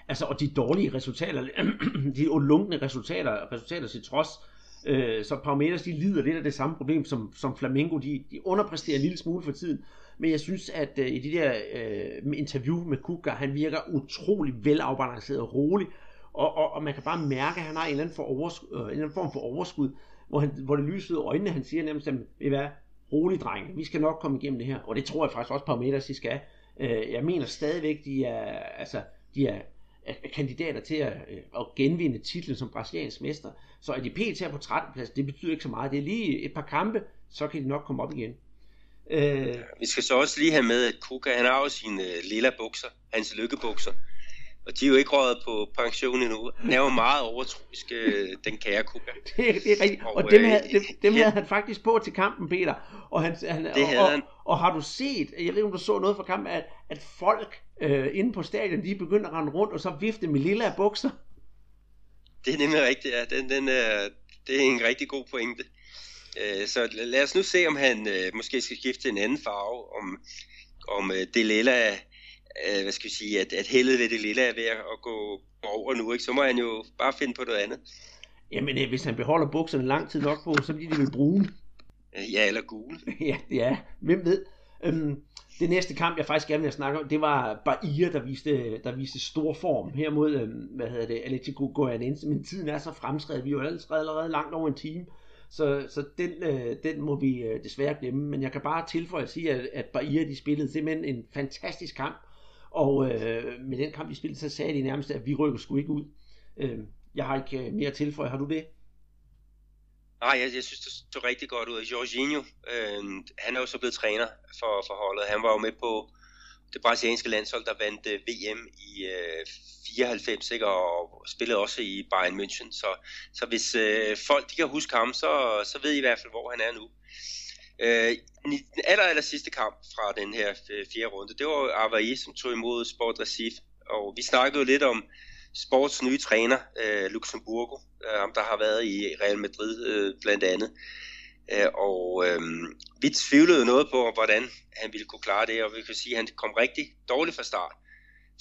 Altså, og de dårlige resultater, [CLEARS THROAT] de lunkne resultater, resultater til trods, øh, Øh, så Palmeiras, de lider lidt af det samme problem som, som Flamengo, de, de underpresterer en lille smule for tiden, men jeg synes, at øh, i de der øh, interview med Kuka, han virker utrolig velafbalanceret og rolig, og, og, og man kan bare mærke, at han har en eller anden, for overskud, øh, en eller anden form for overskud, hvor, han, hvor det lyser ud af øjnene, han siger nærmest, at hvad, rolig drenge, vi skal nok komme igennem det her, og det tror jeg faktisk også Palmeiras, de skal. Øh, jeg mener stadigvæk, de er, altså, de er, er kandidater til at, øh, at genvinde titlen som brasiliansk mester. Så at de pt. er på 13. plads, det betyder ikke så meget. Det er lige et par kampe, så kan de nok komme op igen. Øh... Vi skal så også lige have med, at Kuka, han har jo sine øh, lilla bukser, hans lykkebukser. Og de er jo ikke røget på pension endnu. Han er jo meget overtroisk, øh, den kære Kuka. [LAUGHS] det, det er rigtigt. Og, og dem, havde, dem, dem havde han faktisk på til kampen, Peter. Og, han, han, det havde og, han. Og, og har du set, jeg ved ikke om du så noget fra kampen, at, at folk øh, inde på stadion, de begynder at rende rundt og så vifte med lilla bukser? Det er nemlig rigtigt, ja. Den, den er, det er en rigtig god pointe. Øh, så lad os nu se, om han øh, måske skal skifte en anden farve, om, om det lilla øh, hvad skal vi sige, at, at heldet ved det lille er ved at gå over nu, ikke? så må han jo bare finde på noget andet. Jamen, øh, hvis han beholder bukserne lang tid nok på, så bliver de vel brune. Ja, eller gule. [LAUGHS] ja, ja, hvem ved. Øhm, det næste kamp, jeg faktisk gerne vil snakke om, det var Bahia, der viste, der viste stor form her mod, øhm, hvad hedder det, Atletico Goianense, men tiden er så fremskrevet, vi er jo allerede, allerede langt over en time, så, så den, øh, den må vi øh, desværre glemme, men jeg kan bare tilføje at sige, at, at Bahia, de spillede simpelthen en fantastisk kamp, og øh, med den kamp, vi spillede, så sagde de nærmest, at vi rykker sgu ikke ud. Øh, jeg har ikke øh, mere at tilføje. Har du det? Nej, jeg, jeg synes, det så rigtig godt ud. Jorginho, øh, han er jo så blevet træner for, for holdet. Han var jo med på det brasilianske landshold, der vandt øh, VM i øh, 94, ikke? og spillede også i Bayern München. Så, så hvis øh, folk de kan huske ham, så, så ved I i hvert fald, hvor han er nu. Øh, den aller, aller sidste kamp fra den her øh, fjerde runde, det var Avaí, som tog imod Sport Recife. Og vi snakkede jo lidt om Sports nye træner, øh, Luxemburgo, øh, ham der har været i Real Madrid øh, blandt andet. Øh, og øh, vi tvivlede noget på, hvordan han ville kunne klare det, og vi kan sige, at han kom rigtig dårligt fra start.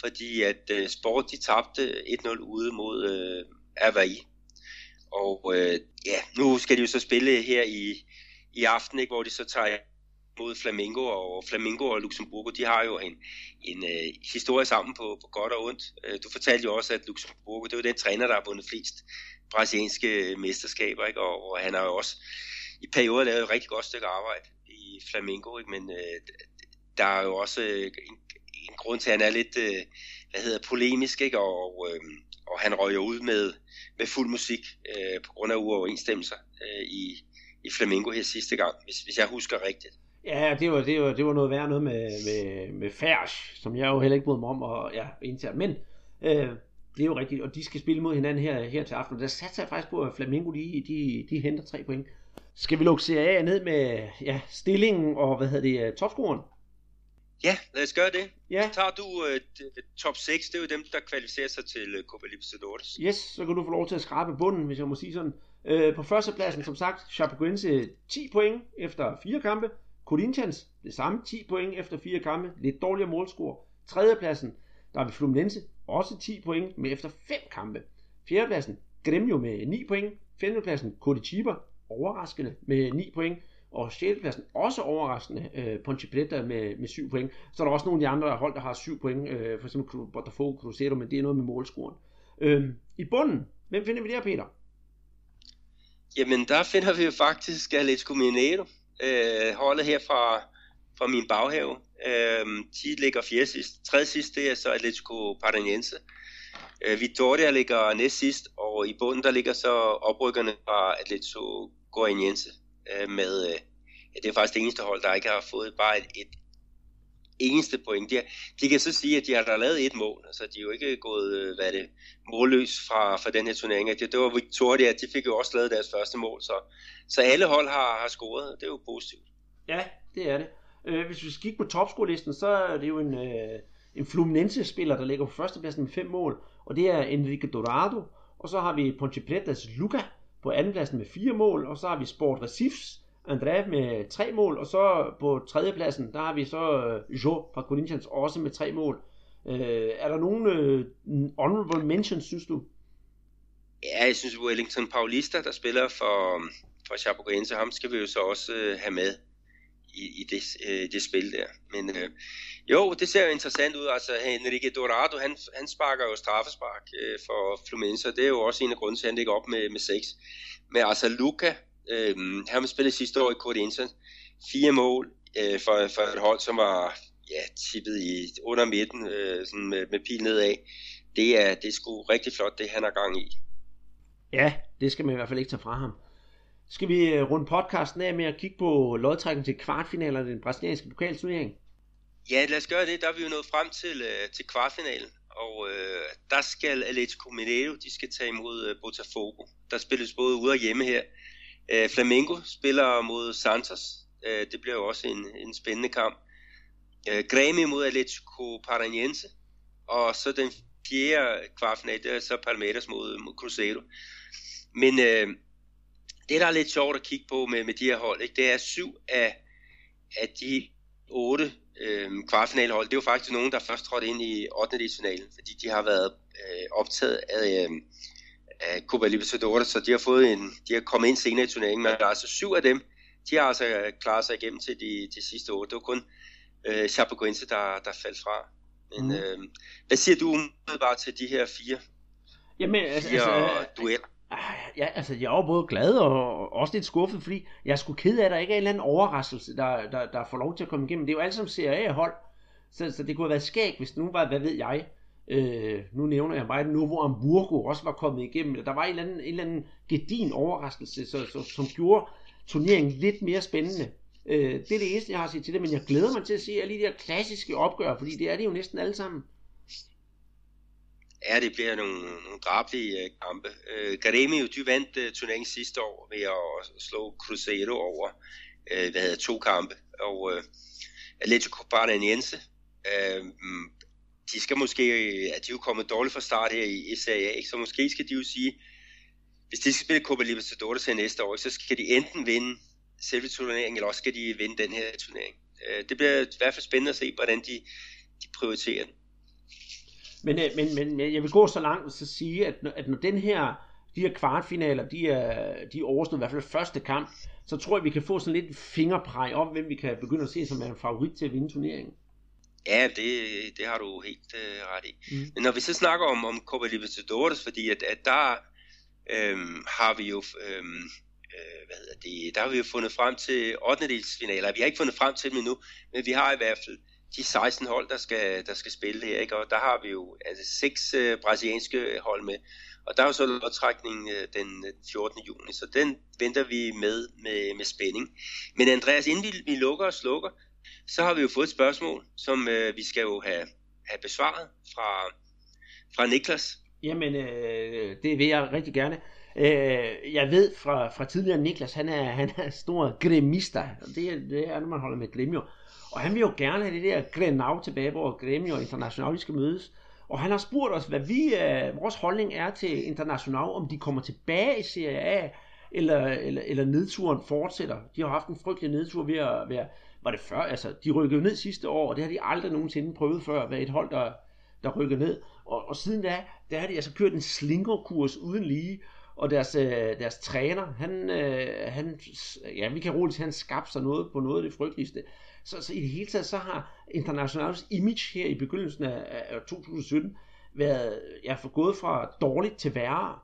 Fordi at øh, Sport de tabte 1-0 ude mod øh, Avaí. Og øh, ja, nu skal de jo så spille her i, i aften, ikke, hvor de så tager mod Flamingo, og Flamingo og Luxemburgo, de har jo en, en uh, historie sammen på, på godt og ondt. Uh, du fortalte jo også, at Luxemburgo, det er jo den træner, der har vundet flest brasilianske mesterskaber, ikke? Og, og han har jo også i perioder lavet et rigtig godt stykke arbejde i Flamingo, ikke? men uh, der er jo også en, en grund til, at han er lidt, uh, hvad hedder, polemisk, ikke? Og, uh, og han røg jo ud med, med fuld musik uh, på grund af uoverensstemmelser uh, i, i Flamingo her sidste gang, hvis, hvis jeg husker rigtigt. Ja, det var, det var, det var noget værd noget med, med, med Færs, som jeg jo heller ikke brød mig om, og ja, internt. Men øh, det er jo rigtigt, og de skal spille mod hinanden her, her til aften. Der satser jeg faktisk på, at Flamingo, de, de, de henter tre point. Skal vi lukke Serie A ned med ja, stillingen og, hvad hedder det, topscoren? Ja, lad os gøre det. Ja. Så tager du uh, top 6, det er jo dem, der kvalificerer sig til uh, Copa Libertadores. Yes, så kan du få lov til at skrabe bunden, hvis jeg må sige sådan. Øh, på førstepladsen, som sagt, Chapecoense 10 point efter fire kampe. Corinthians, det samme, 10 point efter fire kampe, lidt dårligere målscore. Tredjepladsen, der er vi Fluminense, også 10 point med efter fem kampe. Fjerdepladsen, Gremio med 9 point. Femtepladsen, Curitiba, overraskende med 9 point. Og sjældepladsen, også overraskende, øh, Ponte Preta med, med 7 point. Så er der også nogle af de andre hold, der har 7 point, øh, for eksempel Botafogo, Cruzeiro, men det er noget med målscoren. Øh, I bunden, hvem finder vi der, Peter? Jamen, der finder vi jo faktisk Atletico Mineiro, øh, holdet her fra, fra min baghave. Øh, de ligger fjerde sidst. Tredje sidst, det er så Atletico Paranaense. Øh, Vitoria ligger næst sidst, og i bunden der ligger så oprykkerne fra Atletico Goianiense øh, med, øh, ja, det er faktisk det eneste hold, der ikke har fået bare et, et eneste point. De, de kan så sige, at de har da lavet et mål, altså de er jo ikke gået, øh, hvad det, målløs fra, fra den her turnering. Det, det var Victoria, de fik jo også lavet deres første mål, så, så alle hold har, har scoret, det er jo positivt. Ja, det er det. Øh, hvis vi skal kigge på topscore-listen, så er det jo en, øh, en Fluminense-spiller, der ligger på førstepladsen med fem mål, og det er Enrique Dorado, og så har vi Ponte Pretas Luca på andenpladsen med fire mål, og så har vi Sport Recifs André med tre mål, og så på tredjepladsen, der har vi så øh, uh, Jo fra Corinthians også med tre mål. Uh, er der nogen øh, honorable mentions, synes du? Ja, jeg synes, Wellington Paulista, der spiller for, for Chapecoense, ham skal vi jo så også have med i, i det, øh, det spil der. Men øh, jo, det ser jo interessant ud. Altså, Henrique Dorado, han, han sparker jo straffespark øh, for Fluminense, og det er jo også en af grunden til, at han ligger op med, med seks. Men altså, Luca, Øhm, han spillede sidste år i Corinthians. Fire mål øh, for, for et hold, som var ja, tippet i under midten øh, sådan med, med pil nedad. Det er, det er sgu rigtig flot, det han har gang i. Ja, det skal man i hvert fald ikke tage fra ham. Skal vi øh, runde podcasten af med at kigge på lodtrækningen til kvartfinalerne i den brasilianske pokalturnering? Ja, lad os gøre det. Der er vi jo nået frem til, øh, til kvartfinalen, og øh, der skal Atletico Mineiro, de skal tage imod øh, Botafogo. Der spilles både ude og hjemme her. Øh, Flamengo spiller mod Santos. Øh, det bliver jo også en, en spændende kamp. Øh, Grêmio mod Atletico Paranaense. Og så den fjerde kvartfinal, det er så Palmeiras mod, mod Cruzeiro. Men øh, det, der er lidt sjovt at kigge på med, med de her hold, ikke, det er syv af, af de otte øh, kvartfinalehold. Det er jo faktisk nogen, der først trådte ind i 8. finalen, fordi de har været øh, optaget af, øh, af Copa Libertadores, så de har fået en, de har kommet ind senere i turneringen, men der er altså syv af dem, de har altså klaret sig igennem til de, de sidste år. Det var kun øh, Chapecoense, der, der faldt fra. Men mm. øh, hvad siger du bare til de her fire, Jamen, altså, fire altså, dueller? Ja, altså jeg er både glad og også lidt skuffet, fordi jeg er sgu ked af, at der ikke er en eller anden overraskelse, der, der, der får lov til at komme igennem. Det er jo alle sammen Serie A-hold, så, så det kunne have været skægt, hvis nu var, hvad ved jeg, Øh, nu nævner jeg bare, nu hvor Hamburgo også var kommet igennem. Der var en eller anden, en eller anden gedin overraskelse, så, så, som gjorde turneringen lidt mere spændende. Øh, det er det eneste, jeg har at sige til det, men jeg glæder mig til at se alle de der klassiske opgør, fordi det er det jo næsten alle sammen. Ja, det bliver nogle, nogle drabelige uh, øh, kampe. Øh, uh, Grêmio, de vandt uh, turneringen sidste år ved at slå Cruzeiro over uh, hvad hedder, to kampe. Og uh, Atletico Paranaense uh, de skal måske, at de er jo kommet dårligt fra start her i, SAA, ikke? så måske skal de jo sige, hvis de skal spille Copa Libertadores her næste år, så skal de enten vinde selve turneringen, eller også skal de vinde den her turnering. Øh, det bliver i hvert fald spændende at se, hvordan de, de prioriterer den. Men, øh, men, men øh, jeg vil gå så langt og sige, at når, at når den her de her kvartfinaler, de er, de er overstået, i hvert fald første kamp, så tror jeg, vi kan få sådan lidt fingerpræg om, hvem vi kan begynde at se som er en favorit til at vinde turneringen. Ja, det, det har du helt øh, ret i. Mm. Men når vi så snakker om, om Copa Libertadores, fordi at, at der øhm, har vi jo øhm, øh, hvad hedder det, der har vi jo fundet frem til 8. delsfinaler. Vi har ikke fundet frem til dem endnu, men vi har i hvert fald de 16 hold, der skal, der skal spille her, ikke? og der har vi jo altså, seks øh, brasilianske hold med, og der er jo så lodtrækning øh, den 14. juni, så den venter vi med med, med spænding. Men Andreas, inden vi, vi lukker og slukker, så har vi jo fået et spørgsmål, som øh, vi skal jo have, have besvaret fra, fra Niklas. Jamen, øh, det vil jeg rigtig gerne. Øh, jeg ved fra, fra tidligere, Niklas, han er, han er stor gremista, det er, det er, når man holder med Gremio. Og han vil jo gerne have det der Grenau tilbage, hvor Gremio International skal mødes. Og han har spurgt os, hvad vi, øh, vores holdning er til International, om de kommer tilbage i Serie A, eller, eller, eller nedturen fortsætter. De har haft en frygtelig nedtur ved at være, var det før, altså de rykkede ned sidste år, og det har de aldrig nogensinde prøvet før, at være et hold, der, der rykker ned. Og, og siden da, der har de altså kørt en slingerkurs uden lige, og deres, øh, deres træner, han, øh, han, ja, vi kan roligt han skabte sig noget på noget af det frygteligste. Så, så i det hele taget, så har Internationals image her i begyndelsen af, af 2017 været ja, for gået fra dårligt til værre.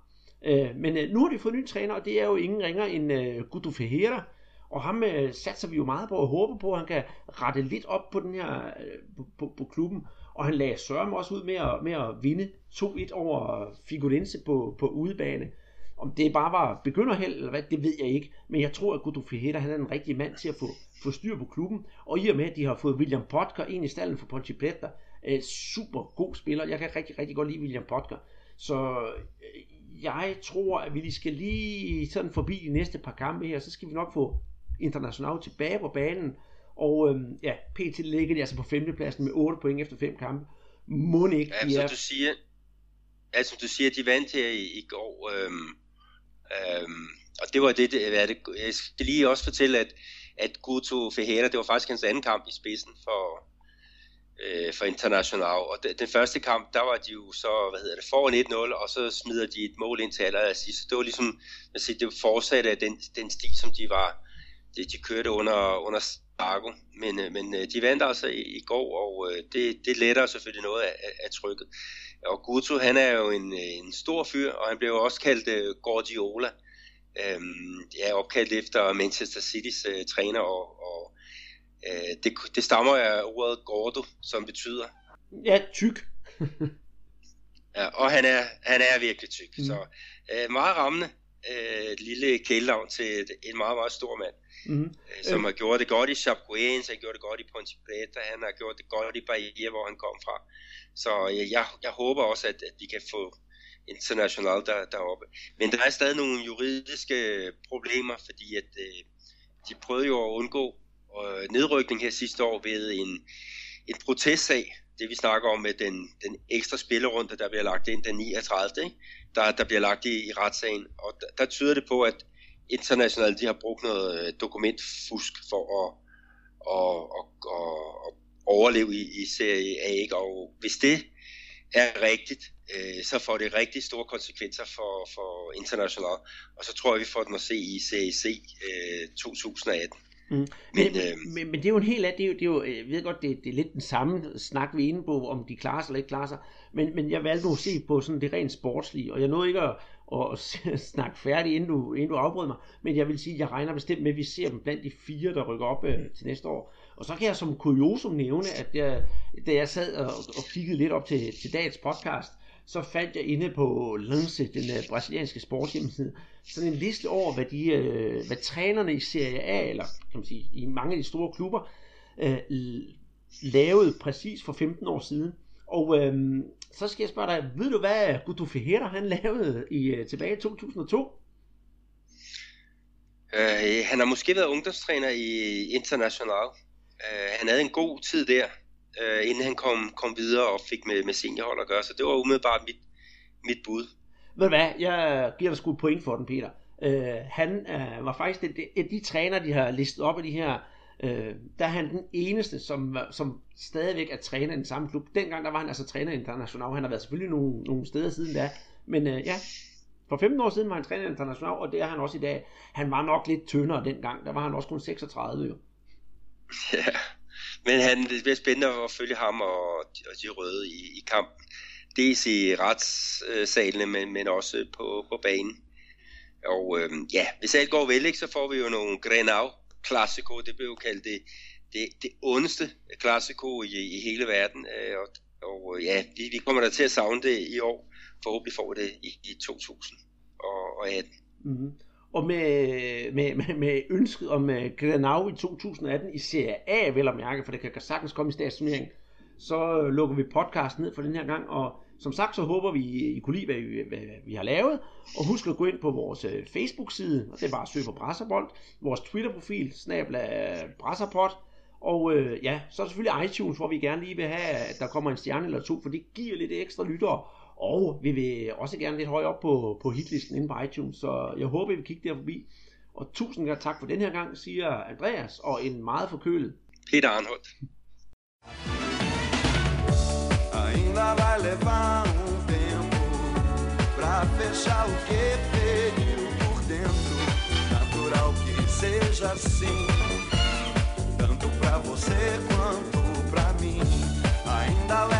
Øh, men øh, nu har de fået en ny træner, og det er jo ingen ringer end øh, Guto Ferreira, og ham øh, satser vi jo meget på og håber på, at han kan rette lidt op på den her øh, på, på, på klubben. Og han lagde Søren også ud med at, med at vinde 2-1 over Figurense på, på udebane. Om det bare var begynderheld eller hvad, det ved jeg ikke. Men jeg tror, at Guto Ferreira han er den rigtige mand til at få, få styr på klubben. Og i og med, at de har fået William Potker ind i stallen for Ponchi Pleta, er øh, super god spiller. Jeg kan rigtig, rigtig godt lide William Potker. Så øh, jeg tror, at vi lige skal lige sådan forbi de næste par kampe her, så skal vi nok få international tilbage på banen. Og øhm, ja, PT ligger de altså på femtepladsen med 8 point efter fem kampe. Må ikke, ja, som er... du siger, altså du siger, de vandt her i, i går, øhm, øhm, og det var det, det, hvad det, jeg skal lige også fortælle, at, at Guto Fejera, det var faktisk hans anden kamp i spidsen for, øh, for International, og den, den første kamp, der var de jo så, hvad hedder det, foran 1-0, og så smider de et mål ind til allersidst, så det var ligesom, man siger, det fortsatte af den, den sti, som de var, de, de kørte under, under Stargo, men, øh, men øh, de vandt altså i, i går, og øh, det, det letter selvfølgelig noget af, af trykket. Og Guto, han er jo en, en stor fyr, og han blev jo også kaldt uh, Guardiola. Øhm, er opkaldt efter Manchester Citys uh, træner, og, og uh, det, det stammer af ordet Gordo, som betyder... Ja, tyk. [LAUGHS] ja, og han er, han er virkelig tyk, mm. så uh, meget rammende uh, lille kælenavn til en meget, meget stor mand. Mm. som har gjort det godt i Chapecoense, har gjort det godt i Ponte Preta, han har gjort det godt i Bahia, hvor han kom fra. Så jeg, jeg, jeg håber også, at, at vi kan få international der, deroppe. Men der er stadig nogle juridiske problemer, fordi at øh, de prøvede jo at undgå øh, nedrykning her sidste år ved en, en protestsag, det vi snakker om med den, den ekstra spillerunde, der bliver lagt ind den 39. Ikke? Der, der bliver lagt i, i retssagen. Og der, der tyder det på, at internationalt de har brugt noget øh, dokumentfusk for at, at, at, at, at overleve i, i Serie A. Ikke? Og hvis det er rigtigt, øh, så får det rigtig store konsekvenser for, for international. Og så tror jeg, vi får den at se i øh, 2018. Mm. Men, men, øh, men, men det er jo en helt anden, det er jo, det er jo, jeg ved godt, det, det er lidt den samme snak, vi er inde på, om de klarer sig eller ikke klarer sig, men, men jeg valgte nu at se på sådan det rent sportslige, og jeg nåede ikke at, at [LAUGHS] snakke færdigt, inden du, inden du afbrød mig, men jeg vil sige, at jeg regner bestemt med, at vi ser dem blandt de fire, der rykker op øh, til næste år. Og så kan jeg som kuriosum nævne, at jeg, da jeg sad og, og kiggede lidt op til, til dagens podcast, så fandt jeg inde på Lance, den uh, brasilianske sportshjemmeside, sådan en liste over, hvad, de, uh, hvad trænerne i Serie A, eller kan man sige, i mange af de store klubber, uh, lavede præcis for 15 år siden. Og uh, så skal jeg spørge dig, ved du hvad Guto Ferreira han lavede i, uh, tilbage i 2002? Uh, han har måske været ungdomstræner i International. Uh, han havde en god tid der, uh, inden han kom, kom videre og fik med, med seniorhold at gøre, så det var umiddelbart mit, mit bud. Ved du hvad, jeg giver dig sgu et point for den, Peter. Uh, han uh, var faktisk det, det, de træner, de har listet op af de her, Øh, der er han den eneste, som, som stadigvæk er træner i den samme klub. Dengang der var han altså træner i International. Han har været selvfølgelig nogle, nogle steder siden da, men øh, ja, For 15 år siden var han træner i international, og det er han også i dag. Han var nok lidt tyndere dengang. Der var han også kun 36 jo. Ja, men han, det bliver spændende at følge ham og, og de røde i, i kampen. Dels i retssalene, men, men også på, på banen. Og øhm, ja, hvis alt går vel, ikke, så får vi jo nogle Grenau Classico. Det blev jo kaldt det, det, det ondeste Classico i, i hele verden. Øh, og, og øh, ja, vi, vi kommer da til at savne det i år. Forhåbentlig får vi det i, i 2018. Mm-hmm. Og med, med, med, med ønsket om uh, Grenau i 2018 i Serie A, vel at mærke, for det kan sagtens komme i statsturnering, så øh, lukker vi podcasten ned for den her gang, og som sagt, så håber vi, I kunne lide, hvad vi, hvad vi har lavet. Og husk at gå ind på vores øh, Facebook-side, og det er bare at søge på Brasserbold. Vores Twitter-profil, snabla øh, Brasserpot. Og øh, ja, så er der selvfølgelig iTunes, hvor vi gerne lige vil have, at der kommer en stjerne eller to, for det giver lidt ekstra lyttere. Og vi vil også gerne lidt højere op på, på hitlisten inde på iTunes, så jeg håber, I vil kigge der forbi. Og tusind tak for den her gang, siger Andreas, og en meget forkølet Peter Arnholdt. Ainda vai levar um tempo pra fechar o que feriu por dentro. Natural que seja assim, tanto pra você quanto pra mim. Ainda leva